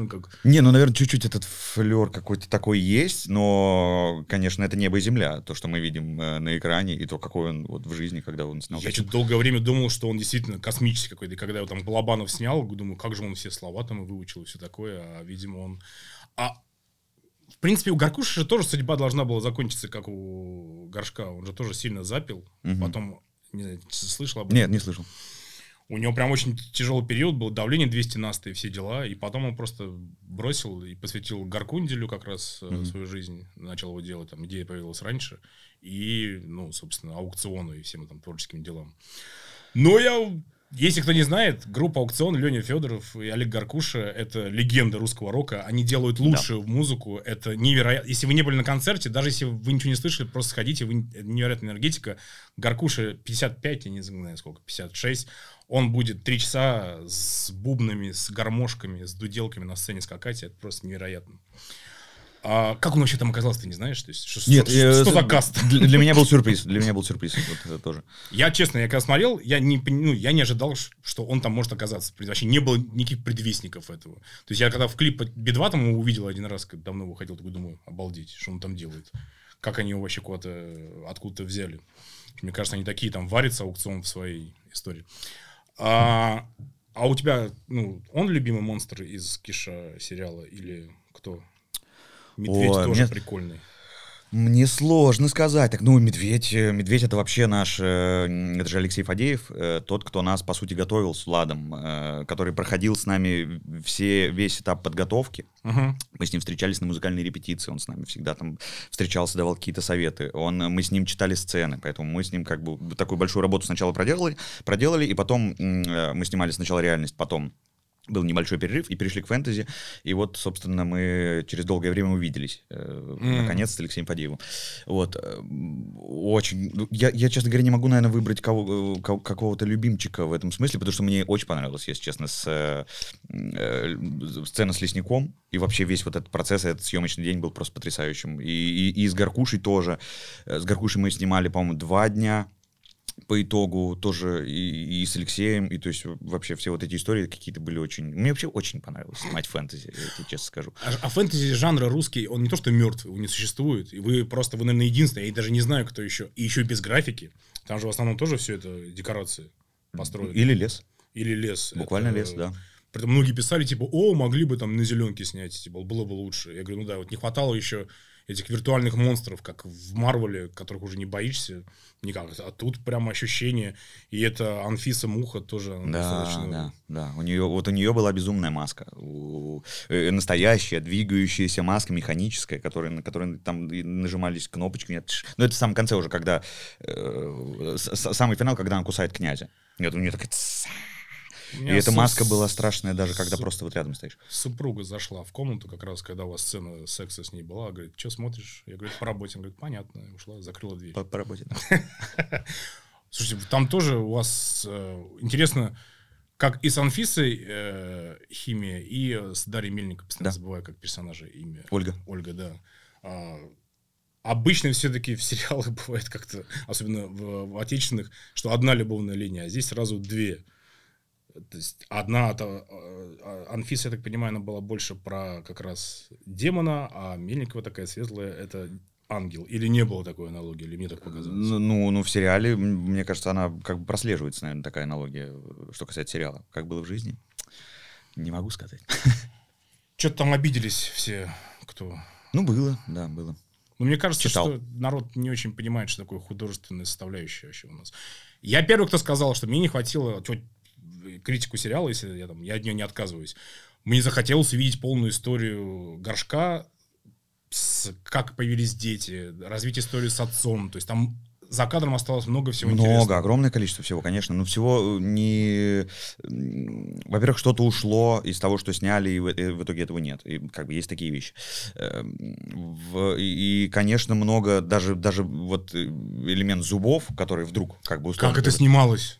Как... Не, ну, наверное, чуть-чуть этот флер какой-то такой есть, но, конечно, это небо и земля, то, что мы видим на экране, и то, какой он вот в жизни, когда он снял. Я что-то долгое время думал, что он действительно космический какой-то. И когда его там Балабанов снял, думаю, как же он все слова там и выучил и все такое. А, видимо, он... А принципе, у Гаркуши же тоже судьба должна была закончиться, как у Горшка. Он же тоже сильно запил. Мгм. Потом, не знаю, слышал об этом? Нет, не слышал. У него прям очень тяжелый период был, давление 200 на 100 и все дела. И потом он просто бросил и посвятил Гаркунделю как раз Мгм. свою жизнь. Начал его делать, там идея появилась раньше. И, ну, собственно, аукциону и всем там творческим делам. Но я... Если кто не знает, группа «Аукцион», Леня Федоров и Олег Гаркуша – это легенда русского рока. Они делают лучшую музыку. Это невероятно. Если вы не были на концерте, даже если вы ничего не слышали, просто сходите. Вы... невероятная энергетика. Гаркуша 55, я не знаю сколько, 56. Он будет три часа с бубнами, с гармошками, с дуделками на сцене скакать. Это просто невероятно. А как он вообще там оказался, ты не знаешь? То есть, что, Нет, что, э, что за каст? Для, для меня был сюрприз. Для меня был сюрприз. Вот это тоже. Я, честно, я когда смотрел, я не, ну, я не ожидал, что он там может оказаться. Вообще не было никаких предвестников этого. То есть я когда в клип Би-2 там увидел один раз, когда давно выходил, такой думаю, обалдеть, что он там делает. Как они его вообще куда-то, откуда-то взяли. Мне кажется, они такие там варятся аукцион в своей истории. А, а у тебя, ну, он любимый монстр из Киша сериала или кто? Медведь Ой, тоже мне- прикольный. Мне сложно сказать. Так, ну, медведь, э, медведь это вообще наш, э, это же Алексей Фадеев, э, тот, кто нас, по сути, готовил с Владом, который проходил с нами все, весь этап подготовки. Мгм. Мы с ним встречались на музыкальной репетиции, он с нами всегда там встречался, давал какие-то советы. Он, мы с ним читали сцены, поэтому мы с ним как бы такую большую работу сначала проделали, проделали и потом мы снимали сначала реальность, потом был небольшой перерыв и перешли к фэнтези. И вот, собственно, мы через долгое время увиделись. э, Мгм. Наконец, с Алексеем Фадеевым. Вот. э, Очень... ну, Я, я, честно говоря, не могу, наверное, выбрать кого, э, ка- какого-то любимчика в этом смысле, потому что мне очень понравилось, если честно, с, э, э, сцена с лесником. И вообще весь вот этот процесс, этот съемочный день был просто потрясающим. И, и, и с Гаркушей тоже. Э, С Гаркушей мы снимали, по-моему, два дня по итогу тоже и, и с Алексеем, и то есть вообще все вот эти истории какие-то были очень... Мне вообще очень понравилось снимать фэнтези, я тебе честно скажу. А, а фэнтези жанра русский, он не то что мертв, его не существует. И вы просто, вы, наверное, единственные, я даже не знаю, кто еще. И еще и без графики. Там же в основном тоже все это декорации построены. Или лес. Или лес. Буквально Это- лес, да. Притом многие писали, типа, о, могли бы там на зеленке снять, типа, было бы лучше. Я говорю, ну да, вот не хватало еще этих виртуальных монстров, как в Марвеле, которых уже не боишься никак. А тут прям ощущение. И это Анфиса Муха тоже Да, достаточно... да, да. У нее, вот у нее была безумная маска. У- э, настоящая, двигающаяся маска, механическая, которая, на которой там нажимались кнопочки. Нет. Но это в самом конце уже, когда... э, самый финал, когда она кусает князя. Нет, у нее такая... И эта маска была страшная даже, когда просто вот рядом стоишь. Супруга зашла в комнату, как раз когда у вас сцена секса с ней была, говорит, что смотришь? Я говорю, по работе. Она говорит, понятно. Ушла, закрыла дверь. По, по работе. Слушайте, там тоже у вас э, интересно, как и с Анфисой э, химия, и э, с Дарьей Мельником, постоянно Да. забываю, как персонажа имя. Ольга. Ольга, да. А, обычно все-таки в сериалах бывает как-то, особенно в, в отечественных, что одна любовная линия, а здесь сразу две. То есть одна, это, э, э, Анфиса, я так понимаю, она была больше про как раз демона, а Мельникова такая светлая, это ангел. Или не было такой аналогии, или мне так показалось? Ну, ну, ну, в сериале, мне кажется, она как бы прослеживается, наверное, такая аналогия, что касается сериала. Как было в жизни, не могу сказать. Что-то там обиделись все, кто... Ну, было, да, было. Ну, мне кажется, Читал. что народ не очень понимает, что такое художественная составляющая вообще у нас. Я первый, кто сказал, что мне не хватило критику сериала, если я, там, я от нее не отказываюсь. Мне захотелось увидеть полную историю горшка, с, как появились дети, развить историю с отцом. То есть там за кадром осталось много всего Много, интересного. огромное количество всего, конечно. Но всего э, не... Во-первых, что-то ушло из того, что сняли, и в, и в итоге этого нет. И как бы есть такие вещи. Эм, в- И, конечно, много, даже, даже вот э, элемент зубов, который вдруг как бы... Как это снималось?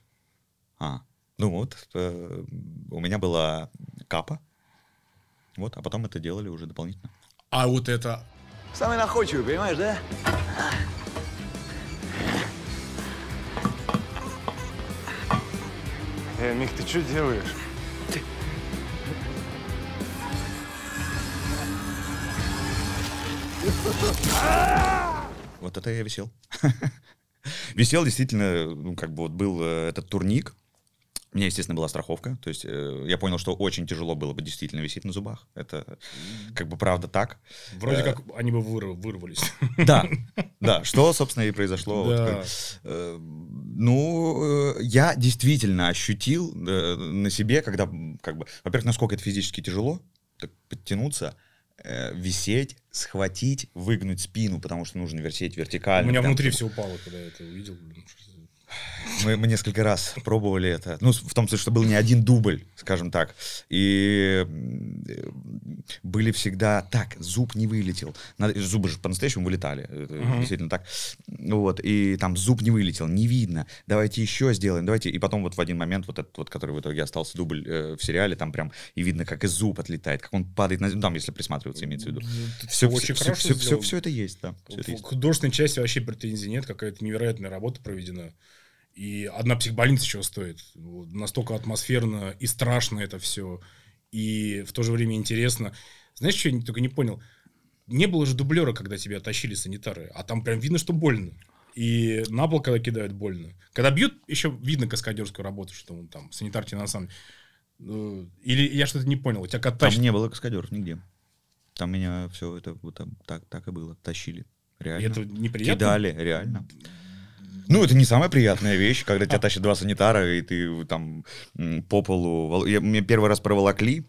А, ну вот, э, у меня была капа. Вот, а потом это делали уже дополнительно. А вот это... Самый находчивый, понимаешь, да? Э, Мих, ты что делаешь? Вот это я висел. Висел действительно, ну, как бы вот был э, этот турник. У меня, естественно, была страховка. То есть э, я понял, что очень тяжело было бы действительно висеть на зубах. Это как бы правда так. Вроде Э, как они бы выр- вырвались. Да, да, что, собственно, и произошло. Вот Да. как- э, ну, э, я действительно ощутил э, на себе, когда, как бы, во-первых, насколько это физически тяжело, так подтянуться, э, висеть, схватить, выгнуть спину, потому что нужно висеть У вертикально. меня прям, внутри все упало, когда я это увидел. блин, Мы, мы несколько раз пробовали это. Ну, в том смысле, что был не один дубль, скажем так. И были всегда... Так, зуб не вылетел. Надо- зубы же по-настоящему вылетали. Это Действительно так. Вот. И там зуб не вылетел, не видно. Давайте еще сделаем, давайте. И потом вот в один момент, вот этот вот, который в итоге остался дубль э, в сериале, там прям и видно, как и зуб отлетает, как он падает на землю. Там, если присматриваться, имеется в виду. всё Все, очень все, хорошо все, все, сделано. это есть, да. всё это есть. художественной части вообще претензий нет, какая-то невероятная работа проведена. И одна психбольница чего стоит. Вот Настолько атмосферно и страшно это все. И в то же время интересно. Знаешь, что я только не понял? Не было же дублера, когда тебя тащили санитары. А там прям видно, что больно. И на пол, когда кидают, больно. Когда бьют, еще видно каскадерскую работу, что он там санитар тебе на самом деле. Или я что-то не понял. У тебя как Там не было каскадеров нигде. Там меня все это вот там, так, так и было. Тащили. И Реально. это неприятно. Кидали, реально. Ну, это не самая приятная вещь, когда тебя тащат два санитара, и ты там по полу... Я, мне первый раз проволокли,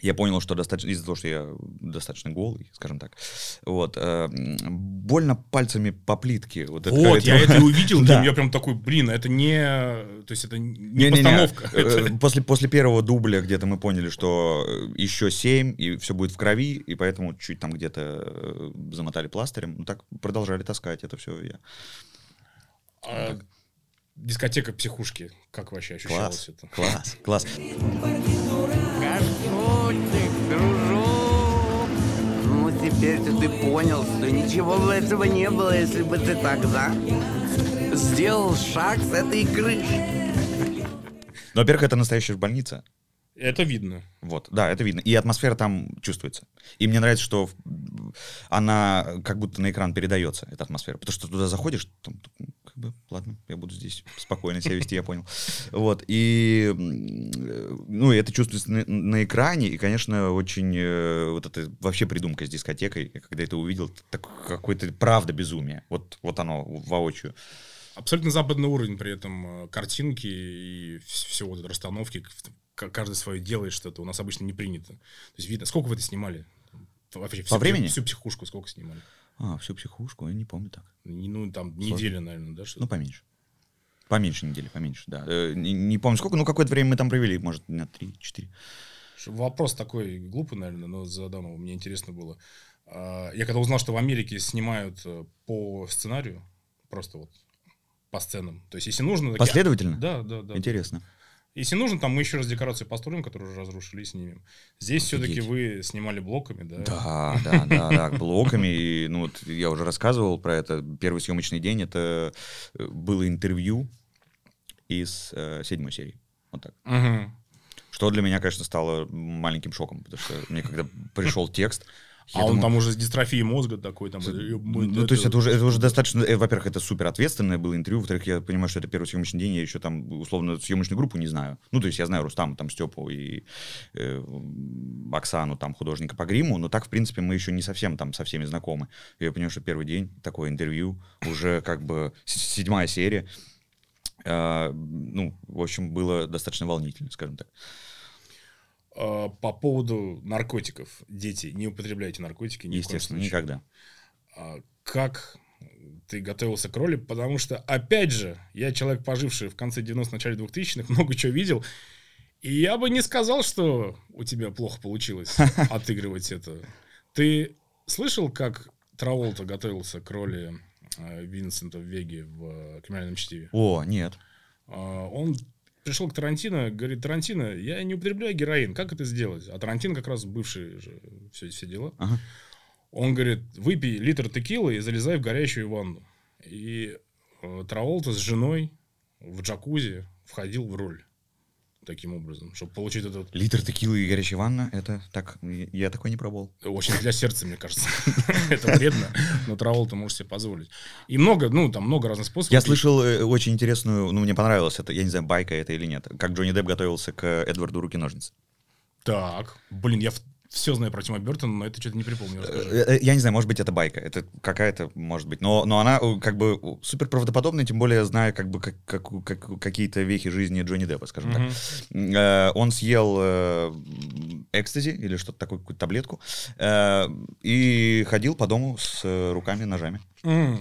я понял, что достаточно, из-за того, что я достаточно голый, скажем так, вот, э, больно пальцами по плитке. Вот, это Вот, я это увидел, Да. я прям такой, блин, это не, то есть это не Не-не-не, постановка. э, Это- После, после первого дубля где-то мы поняли, что э, еще семь, и все будет в крови, и поэтому чуть там где-то э, замотали пластырем. Ну так продолжали таскать это все. Я... А Дискотека психушки, как вообще ощущалось Класс, это? класс, класс. Дружок. Ну, теперь-то ты понял, что ничего бы этого не было, если бы ты тогда сделал шаг с этой крыши. Ну, во-первых, это настоящая больница. Это видно. Вот, да, это видно. И атмосфера там чувствуется. И мне нравится, что она как будто на экран передается, эта атмосфера. Потому что туда заходишь, там, как бы, ладно, я буду здесь спокойно себя вести, я понял. Вот, и, ну, это чувствуется на, на экране, и, конечно, очень э, вот это вообще придумка с дискотекой, я когда это увидел, так, какое-то правда безумие. Вот, вот оно воочию. Абсолютно западный уровень при этом э, картинки и вс- всего вот расстановки. Каждый свое делает что-то. У нас обычно не принято. То есть видно, сколько вы это снимали? Вообще, всю, времени? Всю психушку сколько снимали? А, всю психушку, я не помню так. Ну, там, неделя, наверное, да? Что Ну, поменьше. Поменьше недели, поменьше, да. Э, Не, не помню сколько, ну какое-то время мы там провели, может, дня 3-4. Вопрос такой глупый, наверное, но задам его. Мне интересно было. А, Я когда узнал, что в Америке снимают э, по сценарию, просто вот по сценам. То есть, если нужно... такие- Последовательно? Да, да, да. Интересно. Если нужно, там мы еще раз декорацию построим, которую уже разрушили, и снимем. Здесь все-таки вы снимали блоками, да? Да, да, да, да, блоками. И, ну, вот я уже рассказывал про это. Первый съемочный день это э, было интервью из э, седьмой серии. Вот так. Мгм. Что для меня, конечно, стало маленьким шоком, потому что мне когда пришел текст, я А он думаю, там уже с дистрофией мозга такой, там... мы Ну, то есть это уже, это уже достаточно, э, во-первых, это супер ответственное было интервью, во-вторых, я понимаю, что это первый съемочный день, я еще там, условно, съемочную группу не знаю. Ну, то есть я знаю Рустама, там, Степу и э, Оксану, там, художника по гриму, но так, в принципе, мы еще не совсем там со всеми знакомы. И я понимаю, что первый день, такое интервью, уже как бы седьмая серия, Э, ну, в общем, было достаточно волнительно, скажем так. А, По поводу наркотиков. Дети, не употребляйте наркотики. ни в Естественно, никогда. А Как ты готовился к роли? Потому что, опять же, я человек, поживший в конце 90-х, начале 2000-х, много чего видел. И я бы не сказал, что у тебя плохо получилось отыгрывать это. Ты слышал, как Траволта готовился к роли э, Винсента в Веге в э, «Криминальном чтиве»? О, нет. А, Он пришел к Тарантино, говорит, Тарантино, я не употребляю героин, как это сделать? А Тарантино как раз бывший же все, все дела. Ага. Он говорит, выпей литр текилы и залезай в горячую ванну. И э, Траволта с женой в джакузи входил в роль таким образом, чтобы получить этот... Литр текилы и горячая ванна, это так, я такой не пробовал. Очень для сердца, мне кажется. Это вредно, но Траволта может себе позволить. И много, ну, там много разных способов. Я слышал э, очень интересную, ну, мне понравилось это, я не знаю, байка это или нет, как Джонни Депп готовился к Эдварду Руки-ножницы. Так, блин, я все знаю про Тима Бертона, но это что-то не припомню. Расскажи. Э, э, Я не знаю, может быть, это байка, это какая-то, может быть, но, но она э, как бы супер правдоподобная, тем более зная как бы как, как- как- какие-то вехи жизни Джонни Деппа, скажем Мгм. так. Э, Он съел экстази или что-то такое, какую-то таблетку, э, и ходил по дому с руками, ножами. М.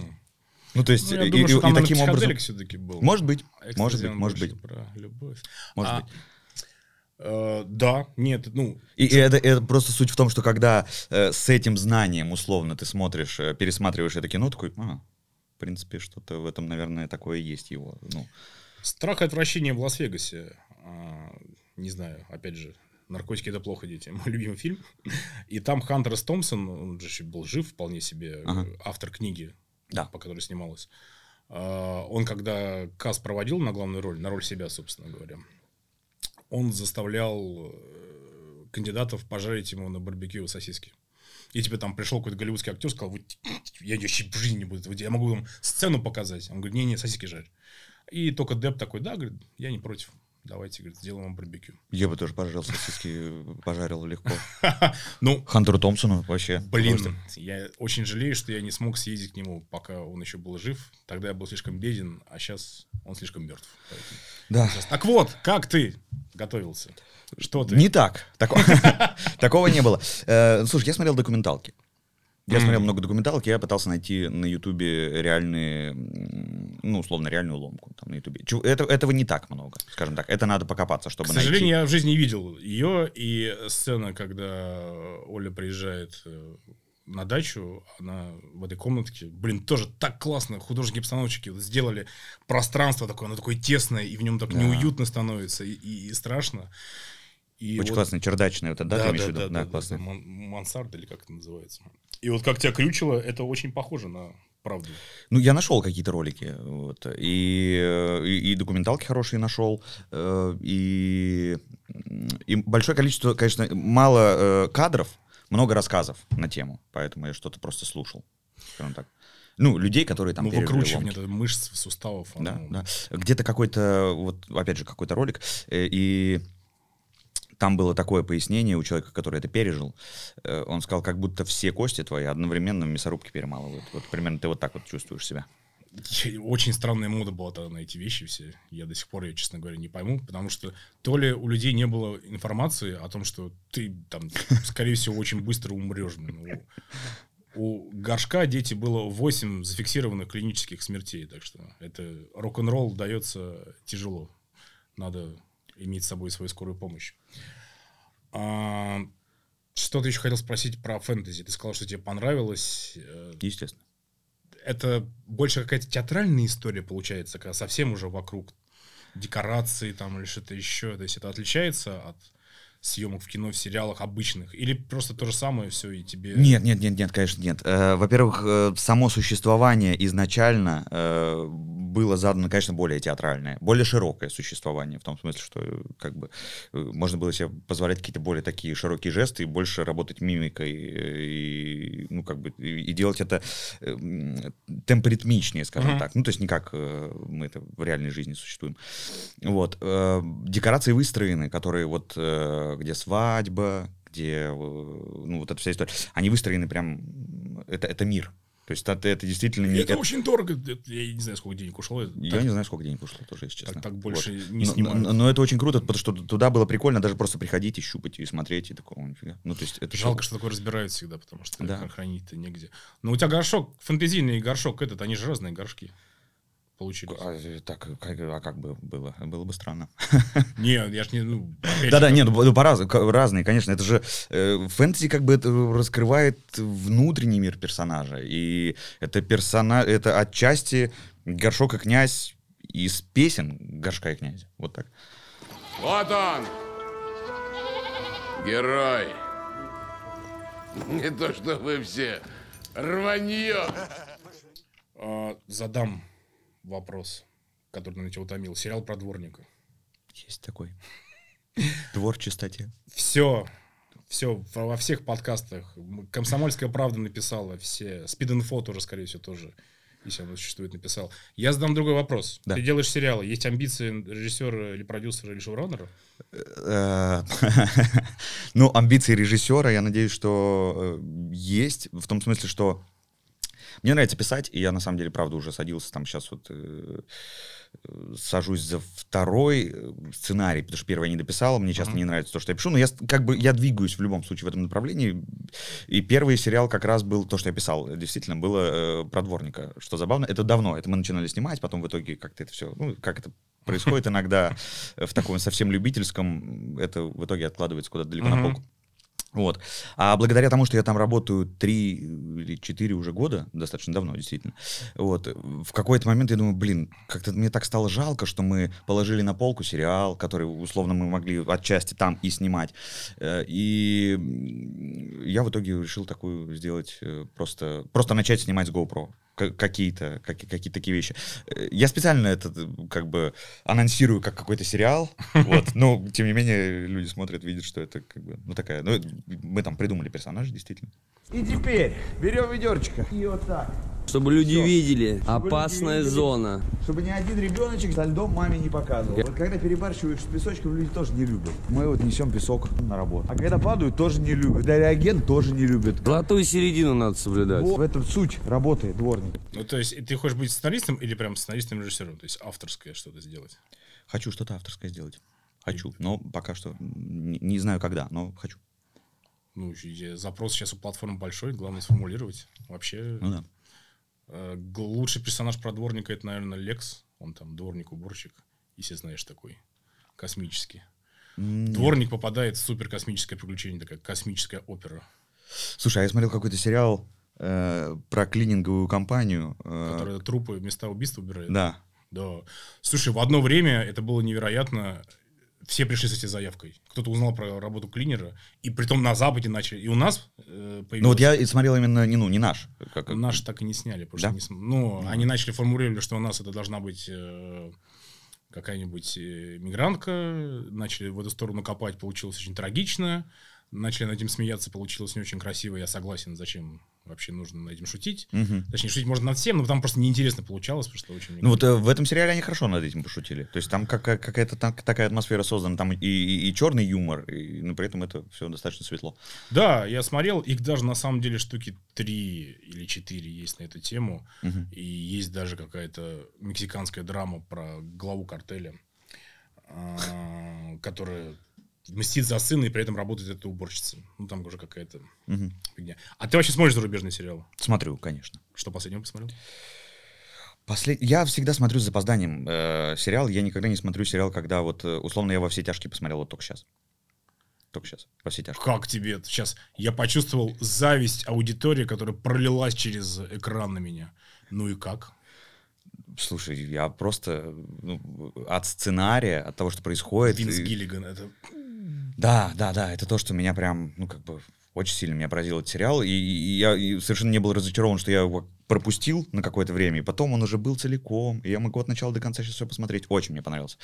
Ну, то есть, Ну, я и, думаю, и- что и таким образом... все-таки был. Может быть, Экстази, может быть, может быть, про любовь. может А, быть. Э, да, нет, ну, И, и это, это просто суть в том, что когда э, с этим знанием, условно, ты смотришь, э, пересматриваешь это кино, такой, а, в принципе, что-то в этом, наверное, такое есть его. Ну, страх и отвращение в Лас-Вегасе. А, не знаю, опять же, наркотики это плохо, дети. Мой любимый фильм. И там Хантер С. Томпсон, он же еще был жив вполне себе, Ага. э, автор книги, Да. по которой снималась. А, Он, когда Кас проводил на главную роль, на роль себя, собственно говоря, он заставлял э, кандидатов пожарить ему на барбекю сосиски. И тебе там пришел какой-то голливудский актер, сказал, вот я вообще в жизни не буду этого делать, я могу вам сцену показать. Он говорит, не-не, сосиски жарь. И только Деп такой, да, говорит, я не против. Давайте, говорит, сделаем вам барбекю. я бы тоже пожарил сосиски, пожарил легко. Ну, Хантеру Томпсону вообще. блин, я очень жалею, что я не смог съездить к нему, пока он еще был жив. Тогда я был слишком беден, а сейчас он слишком мертв. Да. Так вот, как ты готовился? Что ты? Не так. Тако- Такого не было. Э, Слушай, я смотрел документалки. Я смотрел много документалок, я пытался найти на Ютубе реальные, ну, условно, реальную ломку там на Ютубе. Это, этого не так много, скажем так. Это надо покопаться, чтобы К сожалению, найти. я в жизни не видел ее. И сцена, когда Оля приезжает э, на дачу, она в этой комнатке, блин, тоже так классно. Художники-постановщики вот сделали пространство такое, оно такое тесное, и в нем так Да. неуютно становится, и, и- и страшно. И Очень вот- классный, чердачный вот этот, да, ты имеешь в виду? Да, классный. ман- мансарда или как это называется. И вот как тебя крючило, это очень похоже на правду. Ну, я нашел какие-то ролики, вот, и, и, и документалки хорошие нашел, э, и, и большое количество, конечно, мало э, кадров, много рассказов на тему, поэтому я что-то просто слушал, скажем так. Ну, людей, которые там ну, выкручивание это мышц, суставов. Да, оно- да. Где-то какой-то, вот, опять же, какой-то ролик, э, и там было такое пояснение у человека, который это пережил. Э, Он сказал, как будто все кости твои одновременно в мясорубке перемалывают. Вот примерно ты вот так вот чувствуешь себя. Очень странная мода была тогда на эти вещи все. Я до сих пор ее, честно говоря, не пойму, потому что то ли у людей не было информации о том, что ты там, скорее всего, очень быстро умрешь. блин. У, у горшка дети было 8 зафиксированных клинических смертей, так что это рок-н-ролл дается тяжело. Надо иметь с собой свою скорую помощь. А, что ты еще хотел спросить про фэнтези? Ты сказал, что тебе понравилось. Э, Естественно. это больше какая-то театральная история получается, когда совсем уже вокруг декорации там или что-то еще. То есть это отличается от съемок в кино, в сериалах обычных? Или просто то же самое все и тебе... Нет, нет, нет, нет, конечно, нет. Э, Во-первых, э, само существование изначально э, было задано, конечно, более театральное, более широкое существование, в том смысле, что как бы можно было себе позволять какие-то более такие широкие жесты и больше работать мимикой и, ну, как бы, и, делать это темпоритмичнее, скажем Мгм. так. Ну, то есть не как мы это в реальной жизни существуем. Вот. Декорации выстроены, которые вот, где свадьба, где, э, ну, вот эта вся история, они выстроены прям, это, это мир. То есть это, это действительно не... это, это- очень дорого. Я не знаю, сколько денег ушло. я Так- не знаю, сколько денег ушло, тоже, если честно. Так- так больше Вот. не Но- снимают. Но, но это очень круто, потому что туда было прикольно даже просто приходить и щупать, и смотреть, и такого нифига. Ну, то есть это Жалко, что такое разбирают всегда, потому что Да. хранить-то негде. Но у тебя горшок, фэнтезийный горшок этот, они же разные горшки получились. А, э, так, как, а как бы было? Было бы странно. Не, я ж не... Ну, Да-да, нет, ну, по раз- ка- разные, конечно. Это же э, фэнтези как бы это раскрывает внутренний мир персонажа. И это персона, это отчасти горшок и князь из песен горшка и князя. Вот так. Вот он! Герой! Не то, что вы все. Рванье! а, задам вопрос, который на тебя утомил. Сериал про дворника. Есть такой. Двор чистоте. Все, все, во всех подкастах. Комсомольская правда написала, все. Спид-инфо тоже, скорее всего, тоже, если оно существует, написал. Я задам другой вопрос. Да. Ты делаешь сериалы, есть амбиции режиссера или продюсера или шоураннера? Э, Ну, амбиции режиссера, я надеюсь, что э, есть. В том смысле, что Мне нравится писать, и я на самом деле, правда, уже садился там сейчас вот э, э, сажусь за второй э, сценарий, потому что первый я не дописал, мне часто не нравится то, что я пишу, но я как бы я двигаюсь в любом случае в этом направлении. И первый сериал как раз был то, что я писал, действительно было э, про дворника, что забавно. Это давно, это мы начинали снимать, потом в итоге как-то это все, ну как это происходит иногда в таком совсем любительском, это в итоге откладывается куда-то далеко на полку. Вот. А благодаря тому, что я там работаю три или четыре уже года, достаточно давно, действительно, вот, в какой-то момент я думаю, блин, как-то мне так стало жалко, что мы положили на полку сериал, который, условно, мы могли отчасти там и снимать. Э, И я в итоге решил такую сделать, э, просто, просто начать снимать с GoPro какие-то какие, какие такие вещи. Э, Я специально это э, как бы анонсирую как какой-то сериал, вот, но тем не менее люди смотрят, видят, что это как бы, ну такая, ну мы там придумали персонажа, действительно. И теперь берем ведерочко. И вот так. Чтобы люди Всё. видели. Чтобы люди Опасная видели. зона. Чтобы ни один ребеночек со льдом маме не показывал. Вот когда перебарщивают с песочком, люди тоже не любят. Мы вот несем песок на работу. А когда падают, тоже не любят. Да реагент тоже не любит. Золотую середину надо соблюдать. Вот в этом суть работы дворника. Ну, то есть, ты хочешь быть сценаристом или прям сценаристом режиссером? То есть, авторское что-то сделать? Хочу что-то авторское сделать. Хочу, но пока что не, не знаю когда, но хочу. Ну, запрос сейчас у платформы большой, главное сформулировать. Вообще, Ну да. Э, лучший персонаж про дворника это, наверное, Лекс. Он там дворник-уборщик, если знаешь такой. Космический. Дворник попадает в супер космическое приключение, такая космическая опера, Слушай, а я смотрел какой-то сериал э, про клининговую компанию. э, которая трупы, места убийств убирает. Да. Да. Слушай, в одно время это было невероятно. Все пришли с этой заявкой. Кто-то узнал про работу клинера, и притом на Западе начали. И у нас э, появилось... Ну вот я и смотрел именно не ну не наш. Как, Наш так и не сняли, потому что Да? не см- ну, они начали формулировали, что у нас это должна быть э, какая-нибудь э, мигрантка, начали в эту сторону копать, получилось очень трагично, начали над этим смеяться, получилось не очень красиво, я согласен, зачем вообще нужно над этим шутить. Мгм. Точнее, шутить можно над всем, но там просто неинтересно получалось, потому что очень... Ну вот э, в этом сериале они хорошо над этим пошутили. То есть там какая- какая-то там такая атмосфера создана, там и, и, черный юмор, и, но при этом это все достаточно светло. Да, я смотрел, их даже на самом деле штуки три или четыре есть на эту тему. И есть даже какая-то мексиканская драма про главу картеля, а, которая мстит за сына и при этом работает эта уборщица. Ну, там уже какая-то Мгм. фигня. А ты вообще смотришь зарубежный сериал? Смотрю, конечно. Что последнего посмотрел? Послед... Я всегда смотрю с запозданием э, сериал. Я никогда не смотрю сериал, когда вот, э, условно, я во все тяжкие посмотрел вот только сейчас. Только сейчас. Во все тяжкие. Как тебе это сейчас? Я почувствовал зависть аудитории, которая пролилась через экран на меня. Ну и как? Слушай, я просто ну, от сценария, от того, что происходит. Винс и- Гиллиган, это Да, да, да, это то, что меня прям, ну, как бы, очень сильно меня поразил этот сериал, и, и я и совершенно не был разочарован, что я его пропустил на какое-то время, и потом он уже был целиком, и я могу от начала до конца сейчас все посмотреть. Очень мне понравился.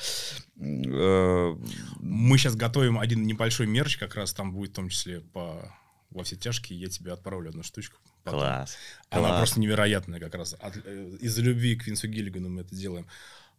Э, Мы сейчас готовим один небольшой мерч, как раз там будет в том числе по во все тяжкие, я тебе отправлю одну штучку. потом. Класс. Она класс. просто невероятная как раз. От- э, из-за любви к Винсу Гиллигану мы это делаем.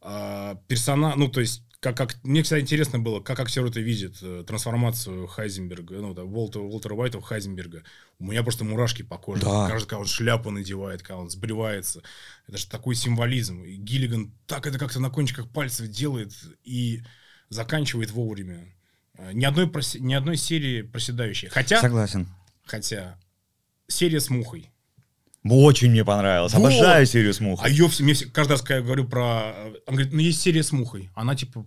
А, персона, ну, то есть, как, как, мне, кстати, интересно было, как актеры это видят, э, трансформацию Хайзенберга, ну, да, Уолтера, Уолтера Уайта в Хайзенберга. У меня просто мурашки по коже. Да. Кажется, когда он шляпу надевает, когда он сбривается. Это же такой символизм. И Гиллиган так это как-то на кончиках пальцев делает и заканчивает вовремя. Э, Ни одной, проси- ни одной серии проседающей. Хотя, Согласен. хотя, серия с мухой. Очень мне понравилось. Вот. Обожаю серию с А мухой. ее все, мне каждый раз, когда я говорю про... э, Он говорит, ну есть серия с мухой. Она типа...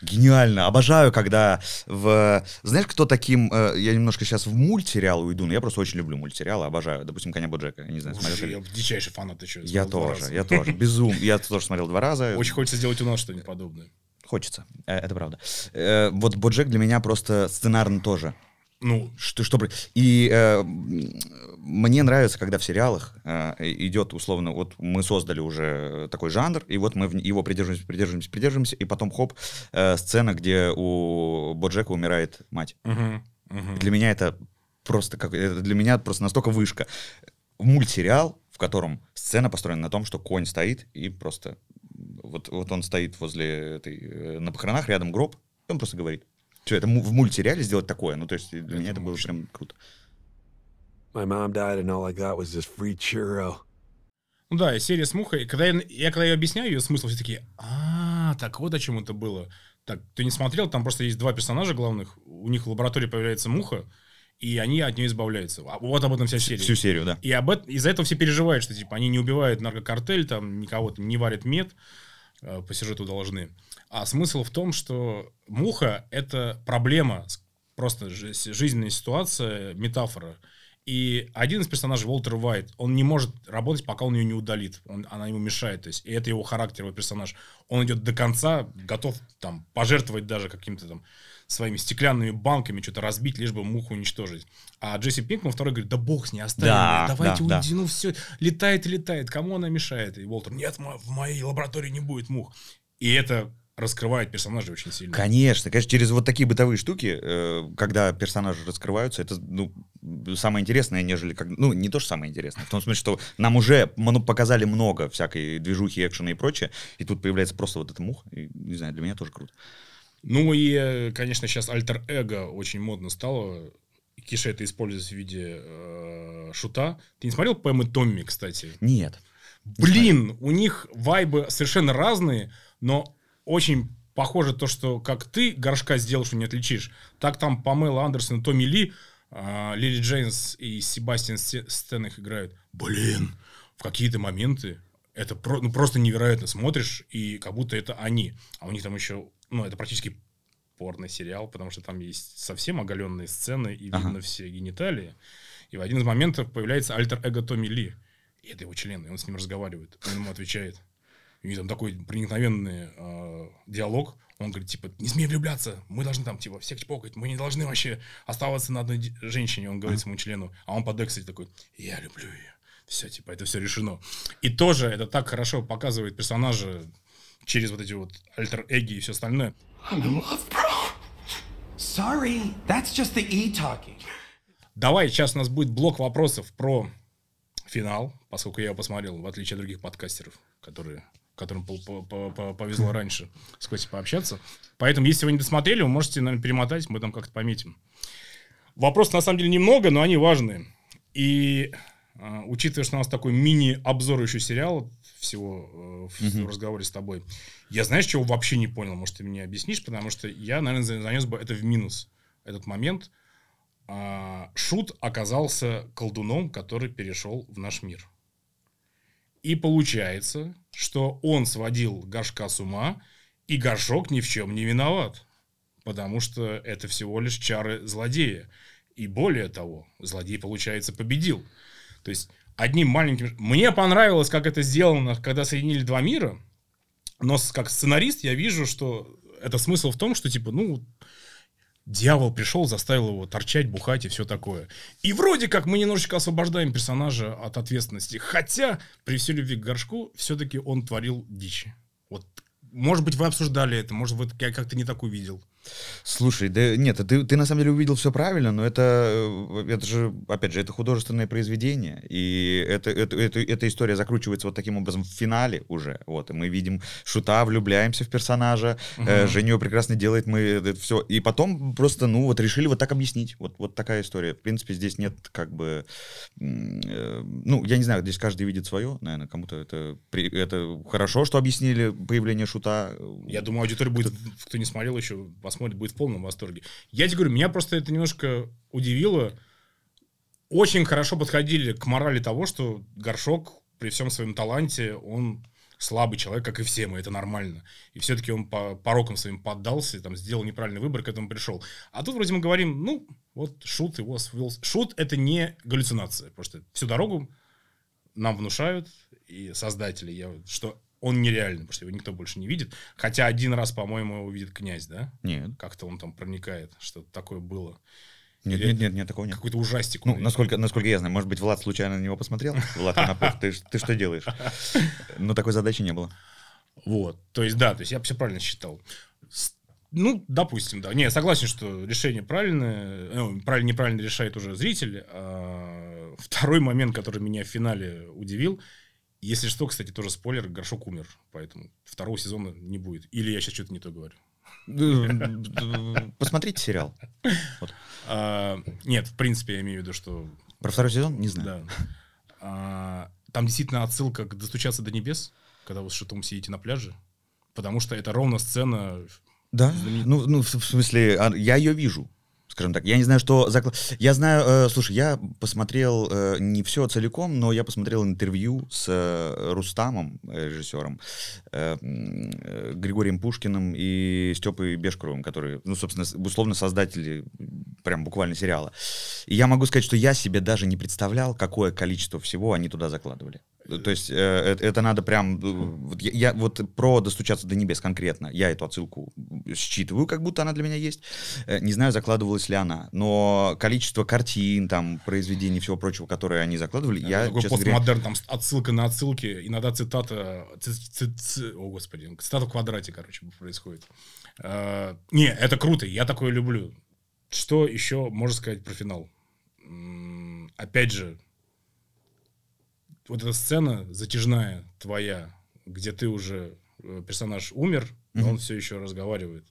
Гениально. Обожаю, когда в... Знаешь, кто таким... э, я немножко сейчас в мультсериал уйду, но я просто очень люблю мультсериалы, обожаю. Допустим, «Коня Боджека». Я не знаю, смотрел я дичайший фанат, что? Я тоже, я тоже. Безум. Я тоже смотрел два раза. Очень хочется сделать у нас что-нибудь подобное. Хочется, Э, это правда. Вот Боджек для меня просто сценарно тоже. Ну, Что, что... И э, мне нравится, когда в сериалах э, идет, условно, вот мы создали уже такой жанр, и вот мы в- его придерживаемся, придерживаемся, придерживаемся, и потом, хоп, э, сцена, где у Боджека умирает мать. мгм, мгм. Для меня это просто как... Это для меня просто настолько вышка. Мультсериал, в котором сцена построена на том, что конь стоит и просто... Вот, вот он стоит возле этой... э, На похоронах рядом гроб, и он просто говорит. Что, это в мультсериале сделать такое? Ну, то есть для меня это было прям круто. My mom died, and all I got was this free churro. Ну да, и серия с мухой. Когда я, я когда я объясняю ее смысл, все такие, а, так вот о чем это было. Так, ты не смотрел, там просто есть два персонажа главных, у них в лаборатории появляется муха, и они от нее избавляются. А Вот об этом вся серия. Всю серию, да. И об эт- из-за этого все переживают, что типа они не убивают наркокартель, там никого там не варят мед, по сюжету должны. А смысл в том, что муха это проблема, просто жизненная ситуация, метафора. И один из персонажей, Уолтер Уайт, он не может работать, пока он ее не удалит. Он- она ему мешает. То есть, и это его характер, его персонаж. Он идет до конца, готов там пожертвовать даже каким-то там своими стеклянными банками, что-то разбить, лишь бы муху уничтожить. А Джесси Пинкман второй говорит, да бог с ней, оставим Да, давайте да, да. уйди, ну все, летает и летает, кому она мешает? И Уолтер, нет, в моей лаборатории не будет мух. И это раскрывает персонажа очень сильно. Конечно, конечно, через вот такие бытовые штуки, э, когда персонажи раскрываются, это ну, самое интересное, нежели как... Ну, не то, что самое интересное, в том смысле, что нам уже показали много всякой движухи, экшена и прочее, и тут появляется просто вот эта муха, и, не знаю, для меня тоже круто. Ну и, э, конечно, сейчас альтер-эго очень модно стало. Киша это использует в виде э, шута. Ты не смотрел Пэм и Томми, кстати? Нет. Блин, у них вайбы совершенно разные, но очень похоже то, что как ты горшка сделал, что не отличишь, так там Памела Андерсон, Томми Ли, а, Лили Джейнс и Себастьян Стэн их играют. Блин, в какие-то моменты это про- ну, просто невероятно смотришь, и как будто это они. А у них там еще, ну, это практически порно-сериал, потому что там есть совсем оголенные сцены, и Ага. видно все гениталии. И в один из моментов появляется альтер-эго Томми Ли. И это его член, и он с ним разговаривает. Он ему отвечает. И у них там такой проникновенный э, диалог. Он говорит, типа, не смей влюбляться, мы должны там, типа, всех чпокать, мы не должны вообще оставаться на одной женщине, он говорит своему члену. А он под экстази такой, я люблю ее. Все, типа, это все решено. И тоже это так хорошо показывает персонажа через вот эти вот альтер-эги и все остальное. Sorry, that's just the E talking. Давай, сейчас у нас будет блок вопросов про финал, поскольку я его посмотрел, в отличие от других подкастеров, которые, которым по- по- по- по- повезло раньше с Костей пообщаться. Поэтому, если вы не досмотрели, вы можете, наверное, перемотать, мы там как-то пометим. Вопросов, на самом деле, немного, но они важные. И учитывая, что у нас такой мини-обзор еще сериала всего э, в разговоре с тобой, я знаешь, чего вообще не понял? Может, ты мне объяснишь? Потому что я, наверное, за- занес бы это в минус, этот момент. А, Шут оказался колдуном, который перешел в наш мир. И получается, что он сводил горшка с ума, и горшок ни в чем не виноват. Потому что это всего лишь чары злодея. И более того, злодей, получается, победил. То есть, одним маленьким... Мне понравилось, как это сделано, когда соединили два мира. Но как сценарист я вижу, что это смысл в том, что, типа, ну, дьявол пришел, заставил его торчать, бухать и все такое. И вроде как мы немножечко освобождаем персонажа от ответственности. Хотя, при всей любви к горшку, все-таки он творил дичь. Вот, может быть, вы обсуждали это, может быть, я как-то не так увидел. Слушай, да нет, ты, ты на самом деле увидел все правильно, но это, э, это же, опять же, это художественное произведение, и это, это, это- эта история закручивается вот таким образом в финале уже, вот, и мы видим шута, влюбляемся в персонажа, э, Женя его прекрасно делает, мы это все, и потом просто, ну, вот решили вот так объяснить, вот, вот такая история. В принципе, здесь нет как бы, э, ну, я не знаю, здесь каждый видит свое, наверное, кому-то это, это хорошо, что объяснили появление шута. Я думаю, аудитория будет, кто не смотрел еще, посмотрит, будет в полном восторге. Я тебе говорю, меня просто это немножко удивило. Очень хорошо подходили к морали того, что Горшок при всем своем таланте, он слабый человек, как и все мы, это нормально. И все-таки он по порокам своим поддался, там, сделал неправильный выбор, к этому пришел. А тут вроде мы говорим, ну, вот Шут его свел. Шут — это не галлюцинация. Просто всю дорогу нам внушают, и создатели, я, что он нереальный, потому что его никто больше не видит. Хотя один раз, по-моему, его видит князь, да? Нет, Как-то он там проникает, что-то такое было. нет, Или нет, нет, нет, такого нет. Какой-то ужастик. Ну, насколько, насколько я знаю, может быть, Влад случайно на него посмотрел? Влад Конопов, ты, что делаешь? Но такой задачи не было. Вот. То есть, да, то есть я все правильно считал. Ну, допустим, да. Не, я согласен, что решение правильное. Ну, правильно, неправильно решает уже зритель. А второй момент, который меня в финале удивил. Если что, кстати, тоже спойлер, Горшок умер. Поэтому второго сезона не будет. Или я сейчас что-то не то говорю. Посмотрите сериал. А, нет, в принципе, я имею в виду, что Про второй сезон? Не знаю. Да. А, там действительно отсылка к «Достучаться до небес», когда вы с Шитом сидите на пляже, потому что это ровно сцена... Да, ну, ну в, в смысле, а, я ее вижу. Скажем так, я не знаю, что заклад... Я знаю, э, слушай, я посмотрел э, не все целиком, но я посмотрел интервью с э, Рустамом, э, режиссером, э, м, э, Григорием Пушкиным и Степой Бешкуровым, которые, ну, собственно, условно создатели прям буквально сериала. И я могу сказать, что я себе даже не представлял, какое количество всего они туда закладывали. То есть э, это, это надо прям... э, Вот я, я вот про «Достучаться до небес» конкретно, я эту отсылку считываю, как будто она для меня есть. Э, Не знаю, закладывалась ли она, но количество картин, там, произведений и всего прочего, которые они закладывали, я, такой честно говоря... постмодерн, там отсылка на отсылки, иногда цитата, ци- ци- ци- о господи, цитата в квадрате, короче, происходит. Э, не, это круто, я такое люблю. Что еще можно сказать про финал? Опять же, вот эта сцена затяжная твоя, где ты уже, э, персонаж умер, но он все еще разговаривает.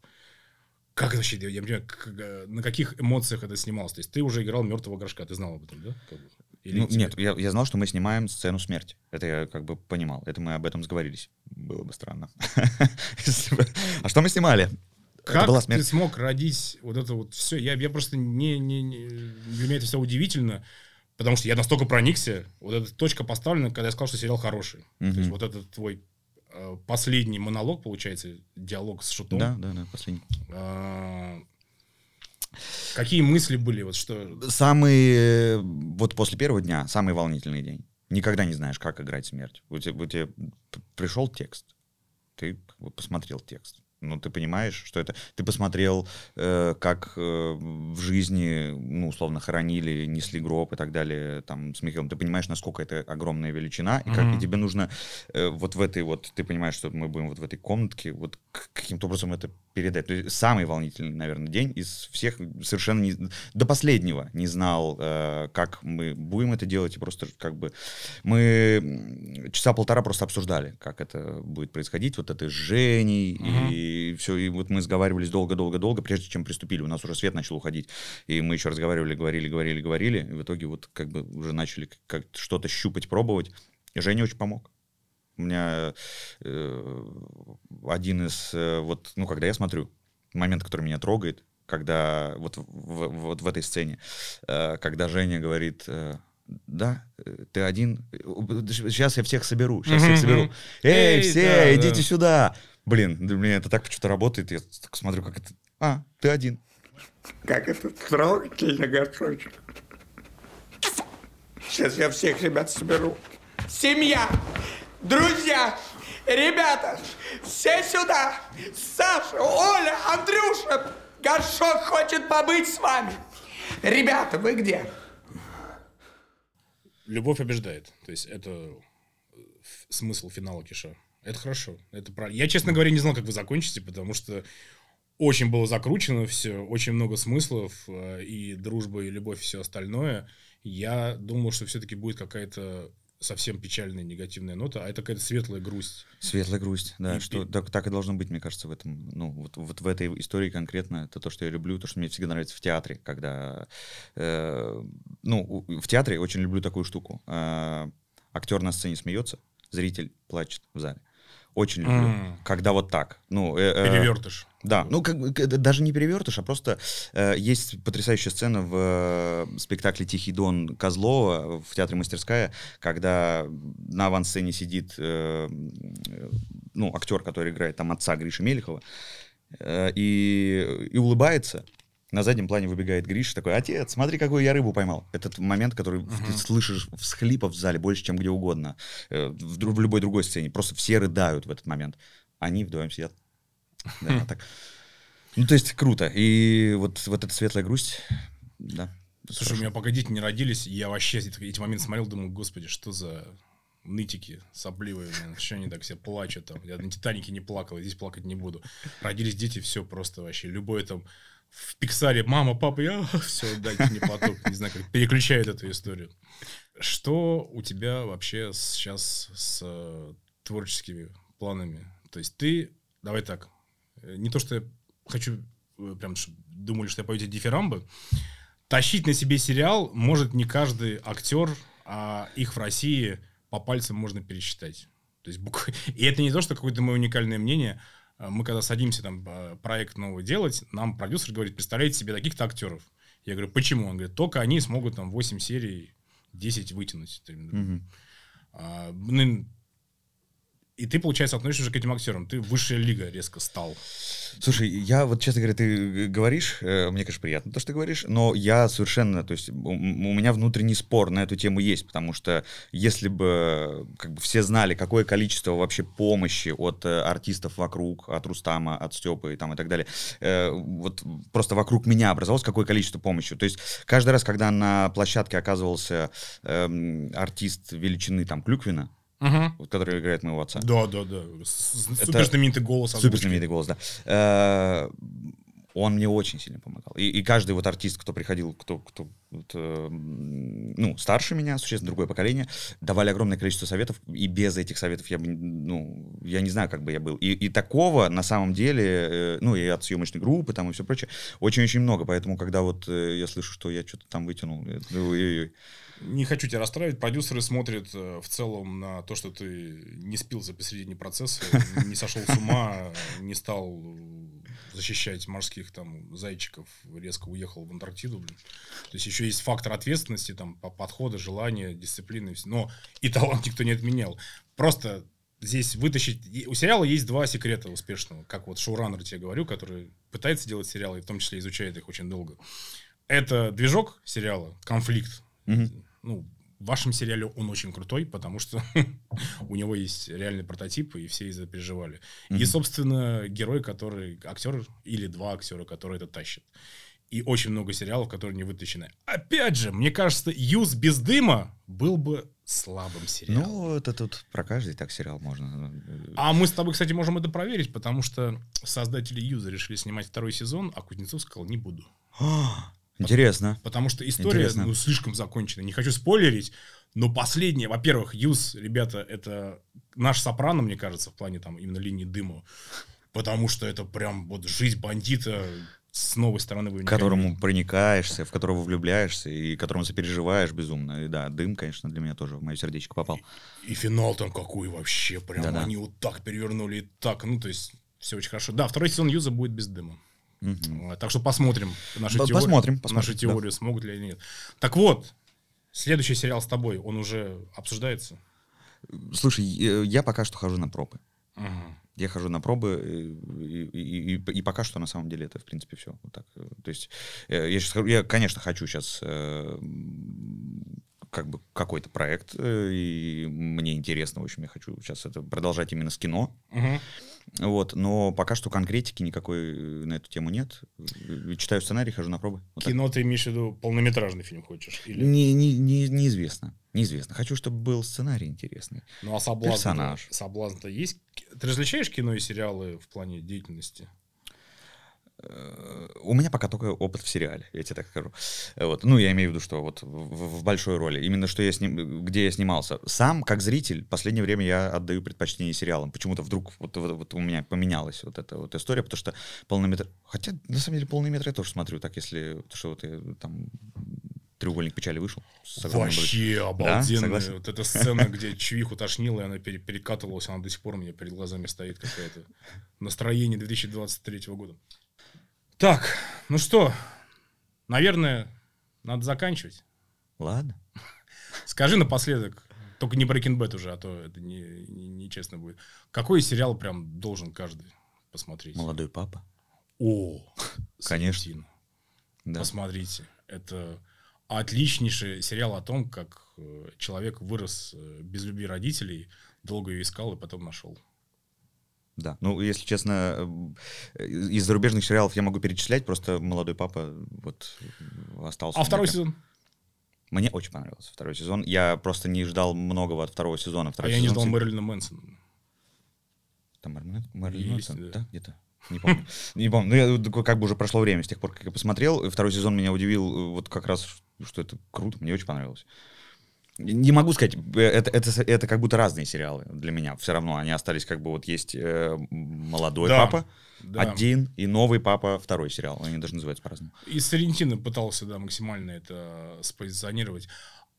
Как это вообще, я не понимаю, как, на каких эмоциях это снималось? То есть ты уже играл мертвого горшка, ты знал об этом, да? Как бы? Или Ну, тебе- нет, я, я знал, что мы снимаем сцену смерти. Это я как бы понимал. Это мы об этом сговорились. Было бы странно. А что мы снимали? Как ты смог родить вот это вот все? Я, я просто не, не, не- Для меня это все удивительно, потому что я настолько проникся. Вот эта точка поставлена, когда я сказал, что сериал хороший. То есть вот этот твой э, последний монолог, получается, диалог с Шутом. Да, да, да, последний. А, Какие мысли были? Вот что... Самый, вот после первого дня, самый волнительный день. Никогда не знаешь, как играть смерть. У тебя, у тебя пришел текст, ты как бы посмотрел текст. Ну, ты понимаешь, что это... Ты посмотрел, э, как э, в жизни, ну, условно, хоронили, несли гроб и так далее, там, с Михаилом. Ты понимаешь, насколько это огромная величина, и, как, Мгм. и тебе нужно э, вот в этой вот... Ты понимаешь, что мы будем вот в этой комнатке, вот каким-то образом это передать. То есть самый волнительный, наверное, день из всех совершенно не, до последнего не знал, э, как мы будем это делать, и просто как бы мы часа полтора просто обсуждали, как это будет происходить, вот это с Женей, Мгм. и все, и вот мы сговаривались долго-долго-долго, прежде чем приступили, у нас уже свет начал уходить, и мы еще разговаривали, говорили, говорили, говорили, и в итоге вот как бы уже начали как что-то щупать, пробовать, и Женя очень помог. У меня э, один из, э, вот, ну, когда я смотрю, момент, который меня трогает, когда вот в, в- вот в этой сцене, э, когда Женя говорит, э, да, ты один, сейчас я всех соберу, сейчас всех соберу. Эй, Эй, все, да, идите да. сюда. Блин, меня это так почему-то работает, я так смотрю, как это, а, ты один. Как это трогательно, горшочек. Сейчас я всех ребят соберу. Семья, друзья, ребята, все сюда. Саша, Оля, Андрюша, горшок хочет побыть с вами. Ребята, вы где? Любовь побеждает. То есть это э, смысл финала Киша. Это хорошо. Это правильно. Я, честно говоря, не знал, как вы закончите, потому что очень было закручено все, очень много смыслов, э, и дружба, и любовь, и все остальное. Я думал, что все-таки будет какая-то совсем печальная, негативная нота, а это какая-то светлая грусть. Светлая грусть, да, И- что и- так, так и должно быть, мне кажется, в этом, ну, вот, вот в этой истории конкретно, это то, что я люблю, то, что мне всегда нравится в театре, когда, э, ну, в театре очень люблю такую штуку. Э, актер на сцене смеется, зритель плачет в зале. Очень люблю, М. когда вот так. Ну, э, э, Перевертыш. Да, ну как даже не перевертыш, а просто э, есть потрясающая сцена в э, спектакле «Тихий дон» Козлова в театре «Мастерская», когда на авансцене сидит э, э, ну, актер, который играет там отца Гриши Мелехова, э, и, и улыбается. На заднем плане выбегает Гриша такой, отец, смотри, какую я рыбу поймал. Этот момент, который ты слышишь всхлипов в зале больше, чем где угодно, э, в, в любой другой сцене. Просто все рыдают в этот момент. Они вдвоем сидят. Да, так. Ну, то есть круто. И вот, вот эта светлая грусть, да. Слушай, у меня пока дети не родились, и я вообще эти, моменты смотрел, думал, господи, что за нытики сопливые, блин, что они так все плачут там. Я на Титанике не плакал, здесь плакать не буду. Родились дети, все просто вообще. Любой там в Пиксаре мама, папа, я все, дайте мне платок. Не знаю, как переключают эту историю. Что у тебя вообще сейчас с э, творческими планами? То есть ты, давай так, э, не то, что я хочу, э, прям думали, что я пою дифирамбы, тащить на себе сериал может не каждый актер, а их в России по пальцам можно пересчитать. То есть, и это не то, что какое-то мое уникальное мнение. А Мы когда садимся там а, проект новый делать, нам продюсер говорит, представляете себе таких-то актеров. Я говорю, почему? Он говорит, только они смогут там 8 серий, 10 вытянуть. Мгм. А, ну, и ты, получается, относишься уже к этим актерам. Ты высшая лига резко стал. Слушай, я вот, честно говоря, ты говоришь, э, мне, конечно, приятно то, что ты говоришь, но я совершенно, то есть у, меня внутренний спор на эту тему есть, потому что если бы как бы все знали, какое количество вообще помощи от э, артистов вокруг, от Рустама, от Степы и там и так далее, э, вот просто вокруг меня образовалось какое количество помощи. То есть каждый раз, когда на площадке оказывался эм, артист величины там Клюквина, вот, который играет моего отца. Да, да, да. Супер знаменитый голос. Супер знаменитый голос, да. Э, Он мне очень сильно помогал. И, и каждый вот артист, кто приходил, кто, кто вот, э, ну, старше меня, существенно другое поколение, давали огромное количество советов, и без этих советов я бы, ну, я не знаю, как бы я был. И, и такого, на самом деле, э, ну, и от съемочной группы там и все прочее, очень-очень много. Поэтому, когда вот э, я слышу, что я что-то там вытянул, я- ну, ой-ой-ой. Не хочу тебя расстраивать. Продюсеры смотрят э, в целом на то, что ты не спился посередине процесса, не сошел с ума, не стал э, защищать морских там зайчиков, резко уехал в Антарктиду. блин. То есть еще есть фактор ответственности, там, по- подхода, желания, дисциплины. Но и талант никто не отменял. Просто здесь вытащить... У сериала есть два секрета успешного. Как вот шоураннер тебе говорю, который пытается делать сериалы, и в том числе изучает их очень долго. Это движок сериала, конфликт. Ну, в вашем сериале он очень крутой, потому что у него есть реальный прототип, и все из-за переживали. И, Мгм. собственно, герой, который... Актер или два актера, которые это тащат. И очень много сериалов, которые не вытащены. Опять же, мне кажется, Юз без дыма был бы слабым сериалом. Ну, это тут про каждый так сериал можно. А мы с тобой, кстати, можем это проверить, потому что создатели Юза решили снимать второй сезон, а Кузнецов сказал, не буду. Интересно. Потому что история Интересно. ну, слишком закончена. Не хочу спойлерить, но последнее, во-первых, Юз, ребята, это наш сопрано, мне кажется, в плане там именно линии дыма. Потому что это прям вот жизнь бандита с новой стороны. вы к которому проникаешься, в которого влюбляешься и которому сопереживаешь безумно. И да, дым, конечно, для меня тоже в мое сердечко попал. И финал там какой вообще, прям Да-да. они вот так перевернули и так, ну то есть все очень хорошо. Да, второй сезон Юза будет без дыма. А, Так что посмотрим нашу По- теорию. посмотрим, посмотрим, нашу да. теорию, смогут ли они нет. Так вот, следующий сериал с тобой, он уже обсуждается? Слушай, э, я пока что хожу на пробы. Мгм. Я хожу на пробы, э, и, и- и- и пока что на самом деле это, в принципе, все. Вот так. э, То есть, я, щас, я, конечно, хочу сейчас как бы какой-то проект, э, и мне интересно, в общем, я хочу сейчас это продолжать именно с кино. Мгм. Вот, но пока что конкретики никакой э, на эту тему нет. Э, Читаю сценарий, хожу на пробы. Вот так. Кино ты имеешь в виду полнометражный фильм хочешь? Или... Не, не, не- неизвестно. Неизвестно. Хочу, чтобы был сценарий интересный. Ну а соблазн Персонаж. соблазн-то есть? Ты различаешь кино и сериалы в плане деятельности? У меня пока только опыт в сериале, я тебе так скажу. Вот. Ну, я имею в виду, что вот в, в большой роли. Именно что я сним, где я снимался. Сам, как зритель, в последнее время я отдаю предпочтение сериалам. Почему-то вдруг вот, вот- вот у меня поменялась вот эта вот история, потому что полнометр... Хотя, на самом деле, полный метр я тоже смотрю, так если... Что вот я там треугольник печали вышел. Вообще Да, обалденно. согласен? вот эта сцена, где Чвиху тошнило, и она пере- перекатывалась, она до сих пор у меня перед глазами стоит какая-то. Настроение 2023 года. Так, ну что, наверное, надо заканчивать. Ладно. Скажи напоследок, только не Breaking Bad уже, а то это не, не- нечестно будет. Какой сериал прям должен каждый посмотреть? Молодой папа. О, Конечно. Да. Посмотрите. Это отличнейший сериал о том, как э, человек вырос э, без любви родителей, долго ее искал и потом нашел. Да, ну, если честно, э, из зарубежных сериалов я могу перечислять, просто «Молодой папа» вот остался. А второй сезон? Мне очень понравился второй сезон. Я просто не ждал многого от второго сезона. А Второй я не сезон ждал Мэрилина Мэнсона. Там Мэрилин Мэрилин Мэнсон, да. да, где-то? Не помню. Не помню. Ну, я как бы уже прошло время с тех пор, как я посмотрел. Второй сезон меня удивил э, вот как раз, что это круто. Мне очень понравилось. Не могу сказать, э, это, это, это как будто разные сериалы для меня. Все равно они остались как бы вот есть э, молодой Да, папа, да. один, и новый папа, второй сериал. Они даже называются по-разному. И Сарентино пытался, да, максимально это спозиционировать.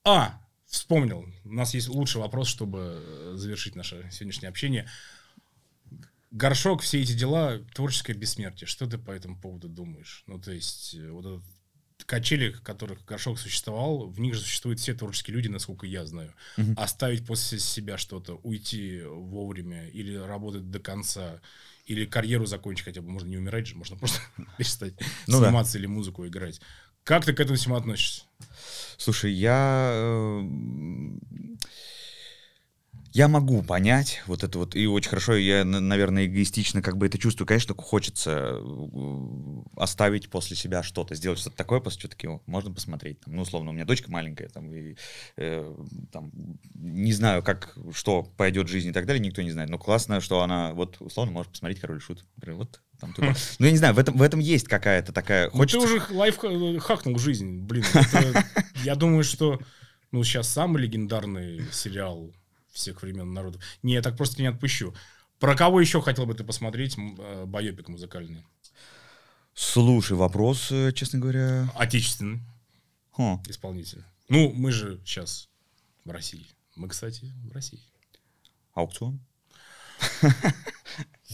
А, вспомнил. У нас есть лучший вопрос, чтобы э, завершить наше сегодняшнее общение. Горшок, все эти дела, творческое бессмертие. Что ты по этому поводу думаешь? Ну, то есть, э, вот этот качели, которых горшок существовал, в них же существуют все творческие люди, насколько я знаю. Мгм. Оставить после себя что-то, уйти вовремя или работать до конца, или карьеру закончить хотя бы. Можно не умирать же, можно просто перестать Ну да. сниматься или музыку играть. Как ты к этому всему относишься? Слушай, я... э, Я могу понять вот это вот, и очень хорошо, я, наверное, эгоистично как бы это чувствую. Конечно, хочется э, оставить после себя что-то, сделать что-то такое, после чего таки можно посмотреть. Там, ну, условно, у меня дочка маленькая, там, и, э, там, не знаю, как, что пойдет в жизни и так далее, никто не знает. Но классно, что она, вот, условно, может посмотреть «Король и Шут». Вот, там, типа. Ну, я не знаю, в этом, в этом есть какая-то такая... Ну, ты уже лайф хакнул жизнь, блин. это- я думаю, что ну сейчас самый легендарный сериал всех времен народов. Не, я так просто не отпущу. Про кого еще хотел бы ты посмотреть э, байопик музыкальный? Слушай, вопрос, э, честно говоря... Отечественный Хм. исполнитель. Ну, мы же сейчас в России. Мы, кстати, в России. Аукцион?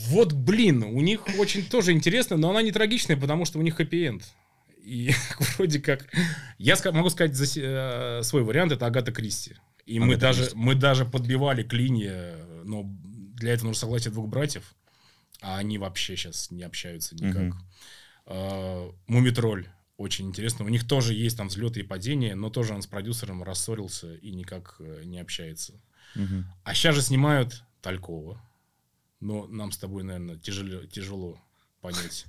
Вот, блин, у них очень тоже интересно, но она не трагичная, потому что у них хэппи-энд. И вроде как... Я могу сказать за э, свой вариант, это Агата Кристи. И мы Агата даже, Кристи. мы даже подбивали клинья, но для этого нужно согласие двух братьев, а они вообще сейчас не общаются никак. Мгм. А, Мумитроль. Очень интересно. У них тоже есть там взлеты и падения, но тоже он с продюсером рассорился и никак э, не общается. Мгм. А сейчас же снимают Талькова. Но нам с тобой, наверное, тяжело, тяжело понять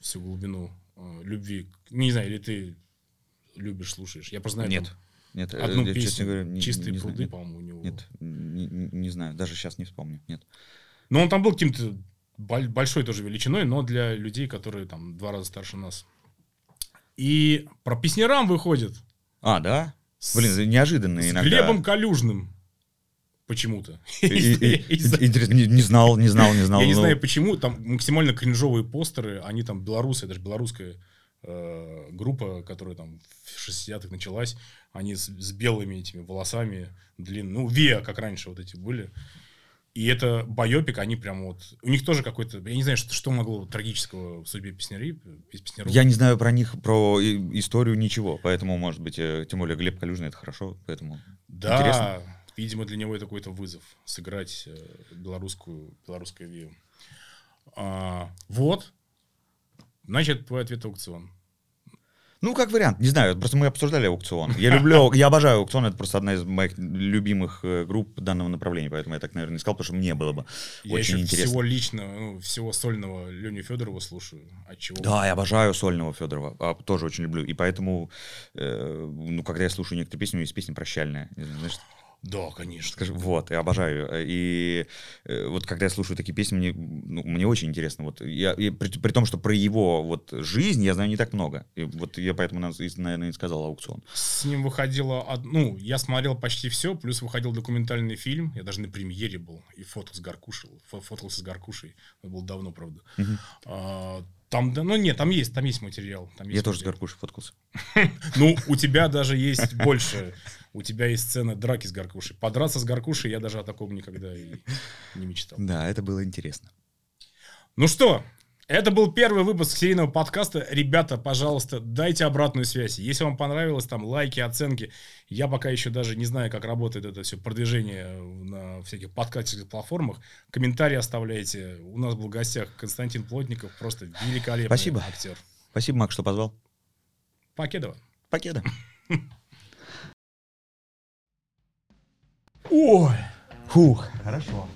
всю глубину э, любви. к- Не знаю, или ты любишь, слушаешь. Я просто знаю Нет. там Нет, э, одну я, песню честно говоря, не- «Чистые не пруды», по-моему, у него. Нет, не, не- знаю, даже сейчас не вспомню. Нет. Но он там был каким-то боль- большой тоже величиной, но для людей, которые там два раза старше нас. И про песнярам выходит А, да? С- Блин, неожиданно с иногда. Глебом Калюжным. Почему-то. Интересно, не, знал, не знал, не знал. Я не ну, знаю почему, там максимально кринжовые постеры, они там белорусы, даже белорусская э, группа, которая там в 60-х началась, они с, с белыми этими волосами, длинными, ну, Виа, как раньше вот эти были. И это байопик, они прям вот... У них тоже какой-то... Я не знаю, что, что могло трагического в судьбе песнярей, пес- песняров. Я не знаю про них, про и- историю ничего, поэтому, может быть, э, тем более Глеб Калюжный, это хорошо, поэтому Да, интересно. видимо, для него это какой-то вызов сыграть э, белорусскую, белорусское вио. А, вот. Значит, твой ответ аукцион. Ну, как вариант, не знаю, просто мы обсуждали аукцион. Я люблю, я обожаю аукцион, это просто одна из моих любимых э, групп данного направления, поэтому я так, наверное, не сказал, потому что мне было бы Я очень еще интересно. всего лично, ну, всего сольного Леню Федорова слушаю. От чего? Да, я обожаю сольного Федорова, а, тоже очень люблю. И поэтому, э, ну, когда я слушаю некоторые песни, у него есть песня прощальная. Знаешь, Да, конечно. скажи, вот, я обожаю. И э, вот когда я слушаю такие песни, мне, ну, мне очень интересно. Вот я, и при, при том, что про его вот жизнь я знаю не так много. И вот я поэтому, наверное, и сказал аукцион. С ним выходило... од- Ну, я смотрел почти все, плюс выходил документальный фильм. Я даже на премьере был. И фото с Гаркушей. фо- Фоткался с Гаркушей. Это было давно, правда. А, там, да, ну нет, там есть, там есть материал. Там есть Я тоже с материал. Гаркушей фоткался. Ну, у тебя даже есть больше. У тебя есть сцена драки с Гаркушей. Подраться с Гаркушей я даже о таком никогда и не мечтал. Да, это было интересно. Ну что, это был первый выпуск серийного подкаста. Ребята, пожалуйста, дайте обратную связь. Если вам понравилось, там лайки, оценки. Я пока еще даже не знаю, как работает это все продвижение на всяких подкастинговых платформах. Комментарии оставляйте. У нас был в гостях Константин Плотников, просто великолепный Спасибо. актер. Спасибо, Мак, что позвал. Покедова. Покеда. Ой, фух, хорошо.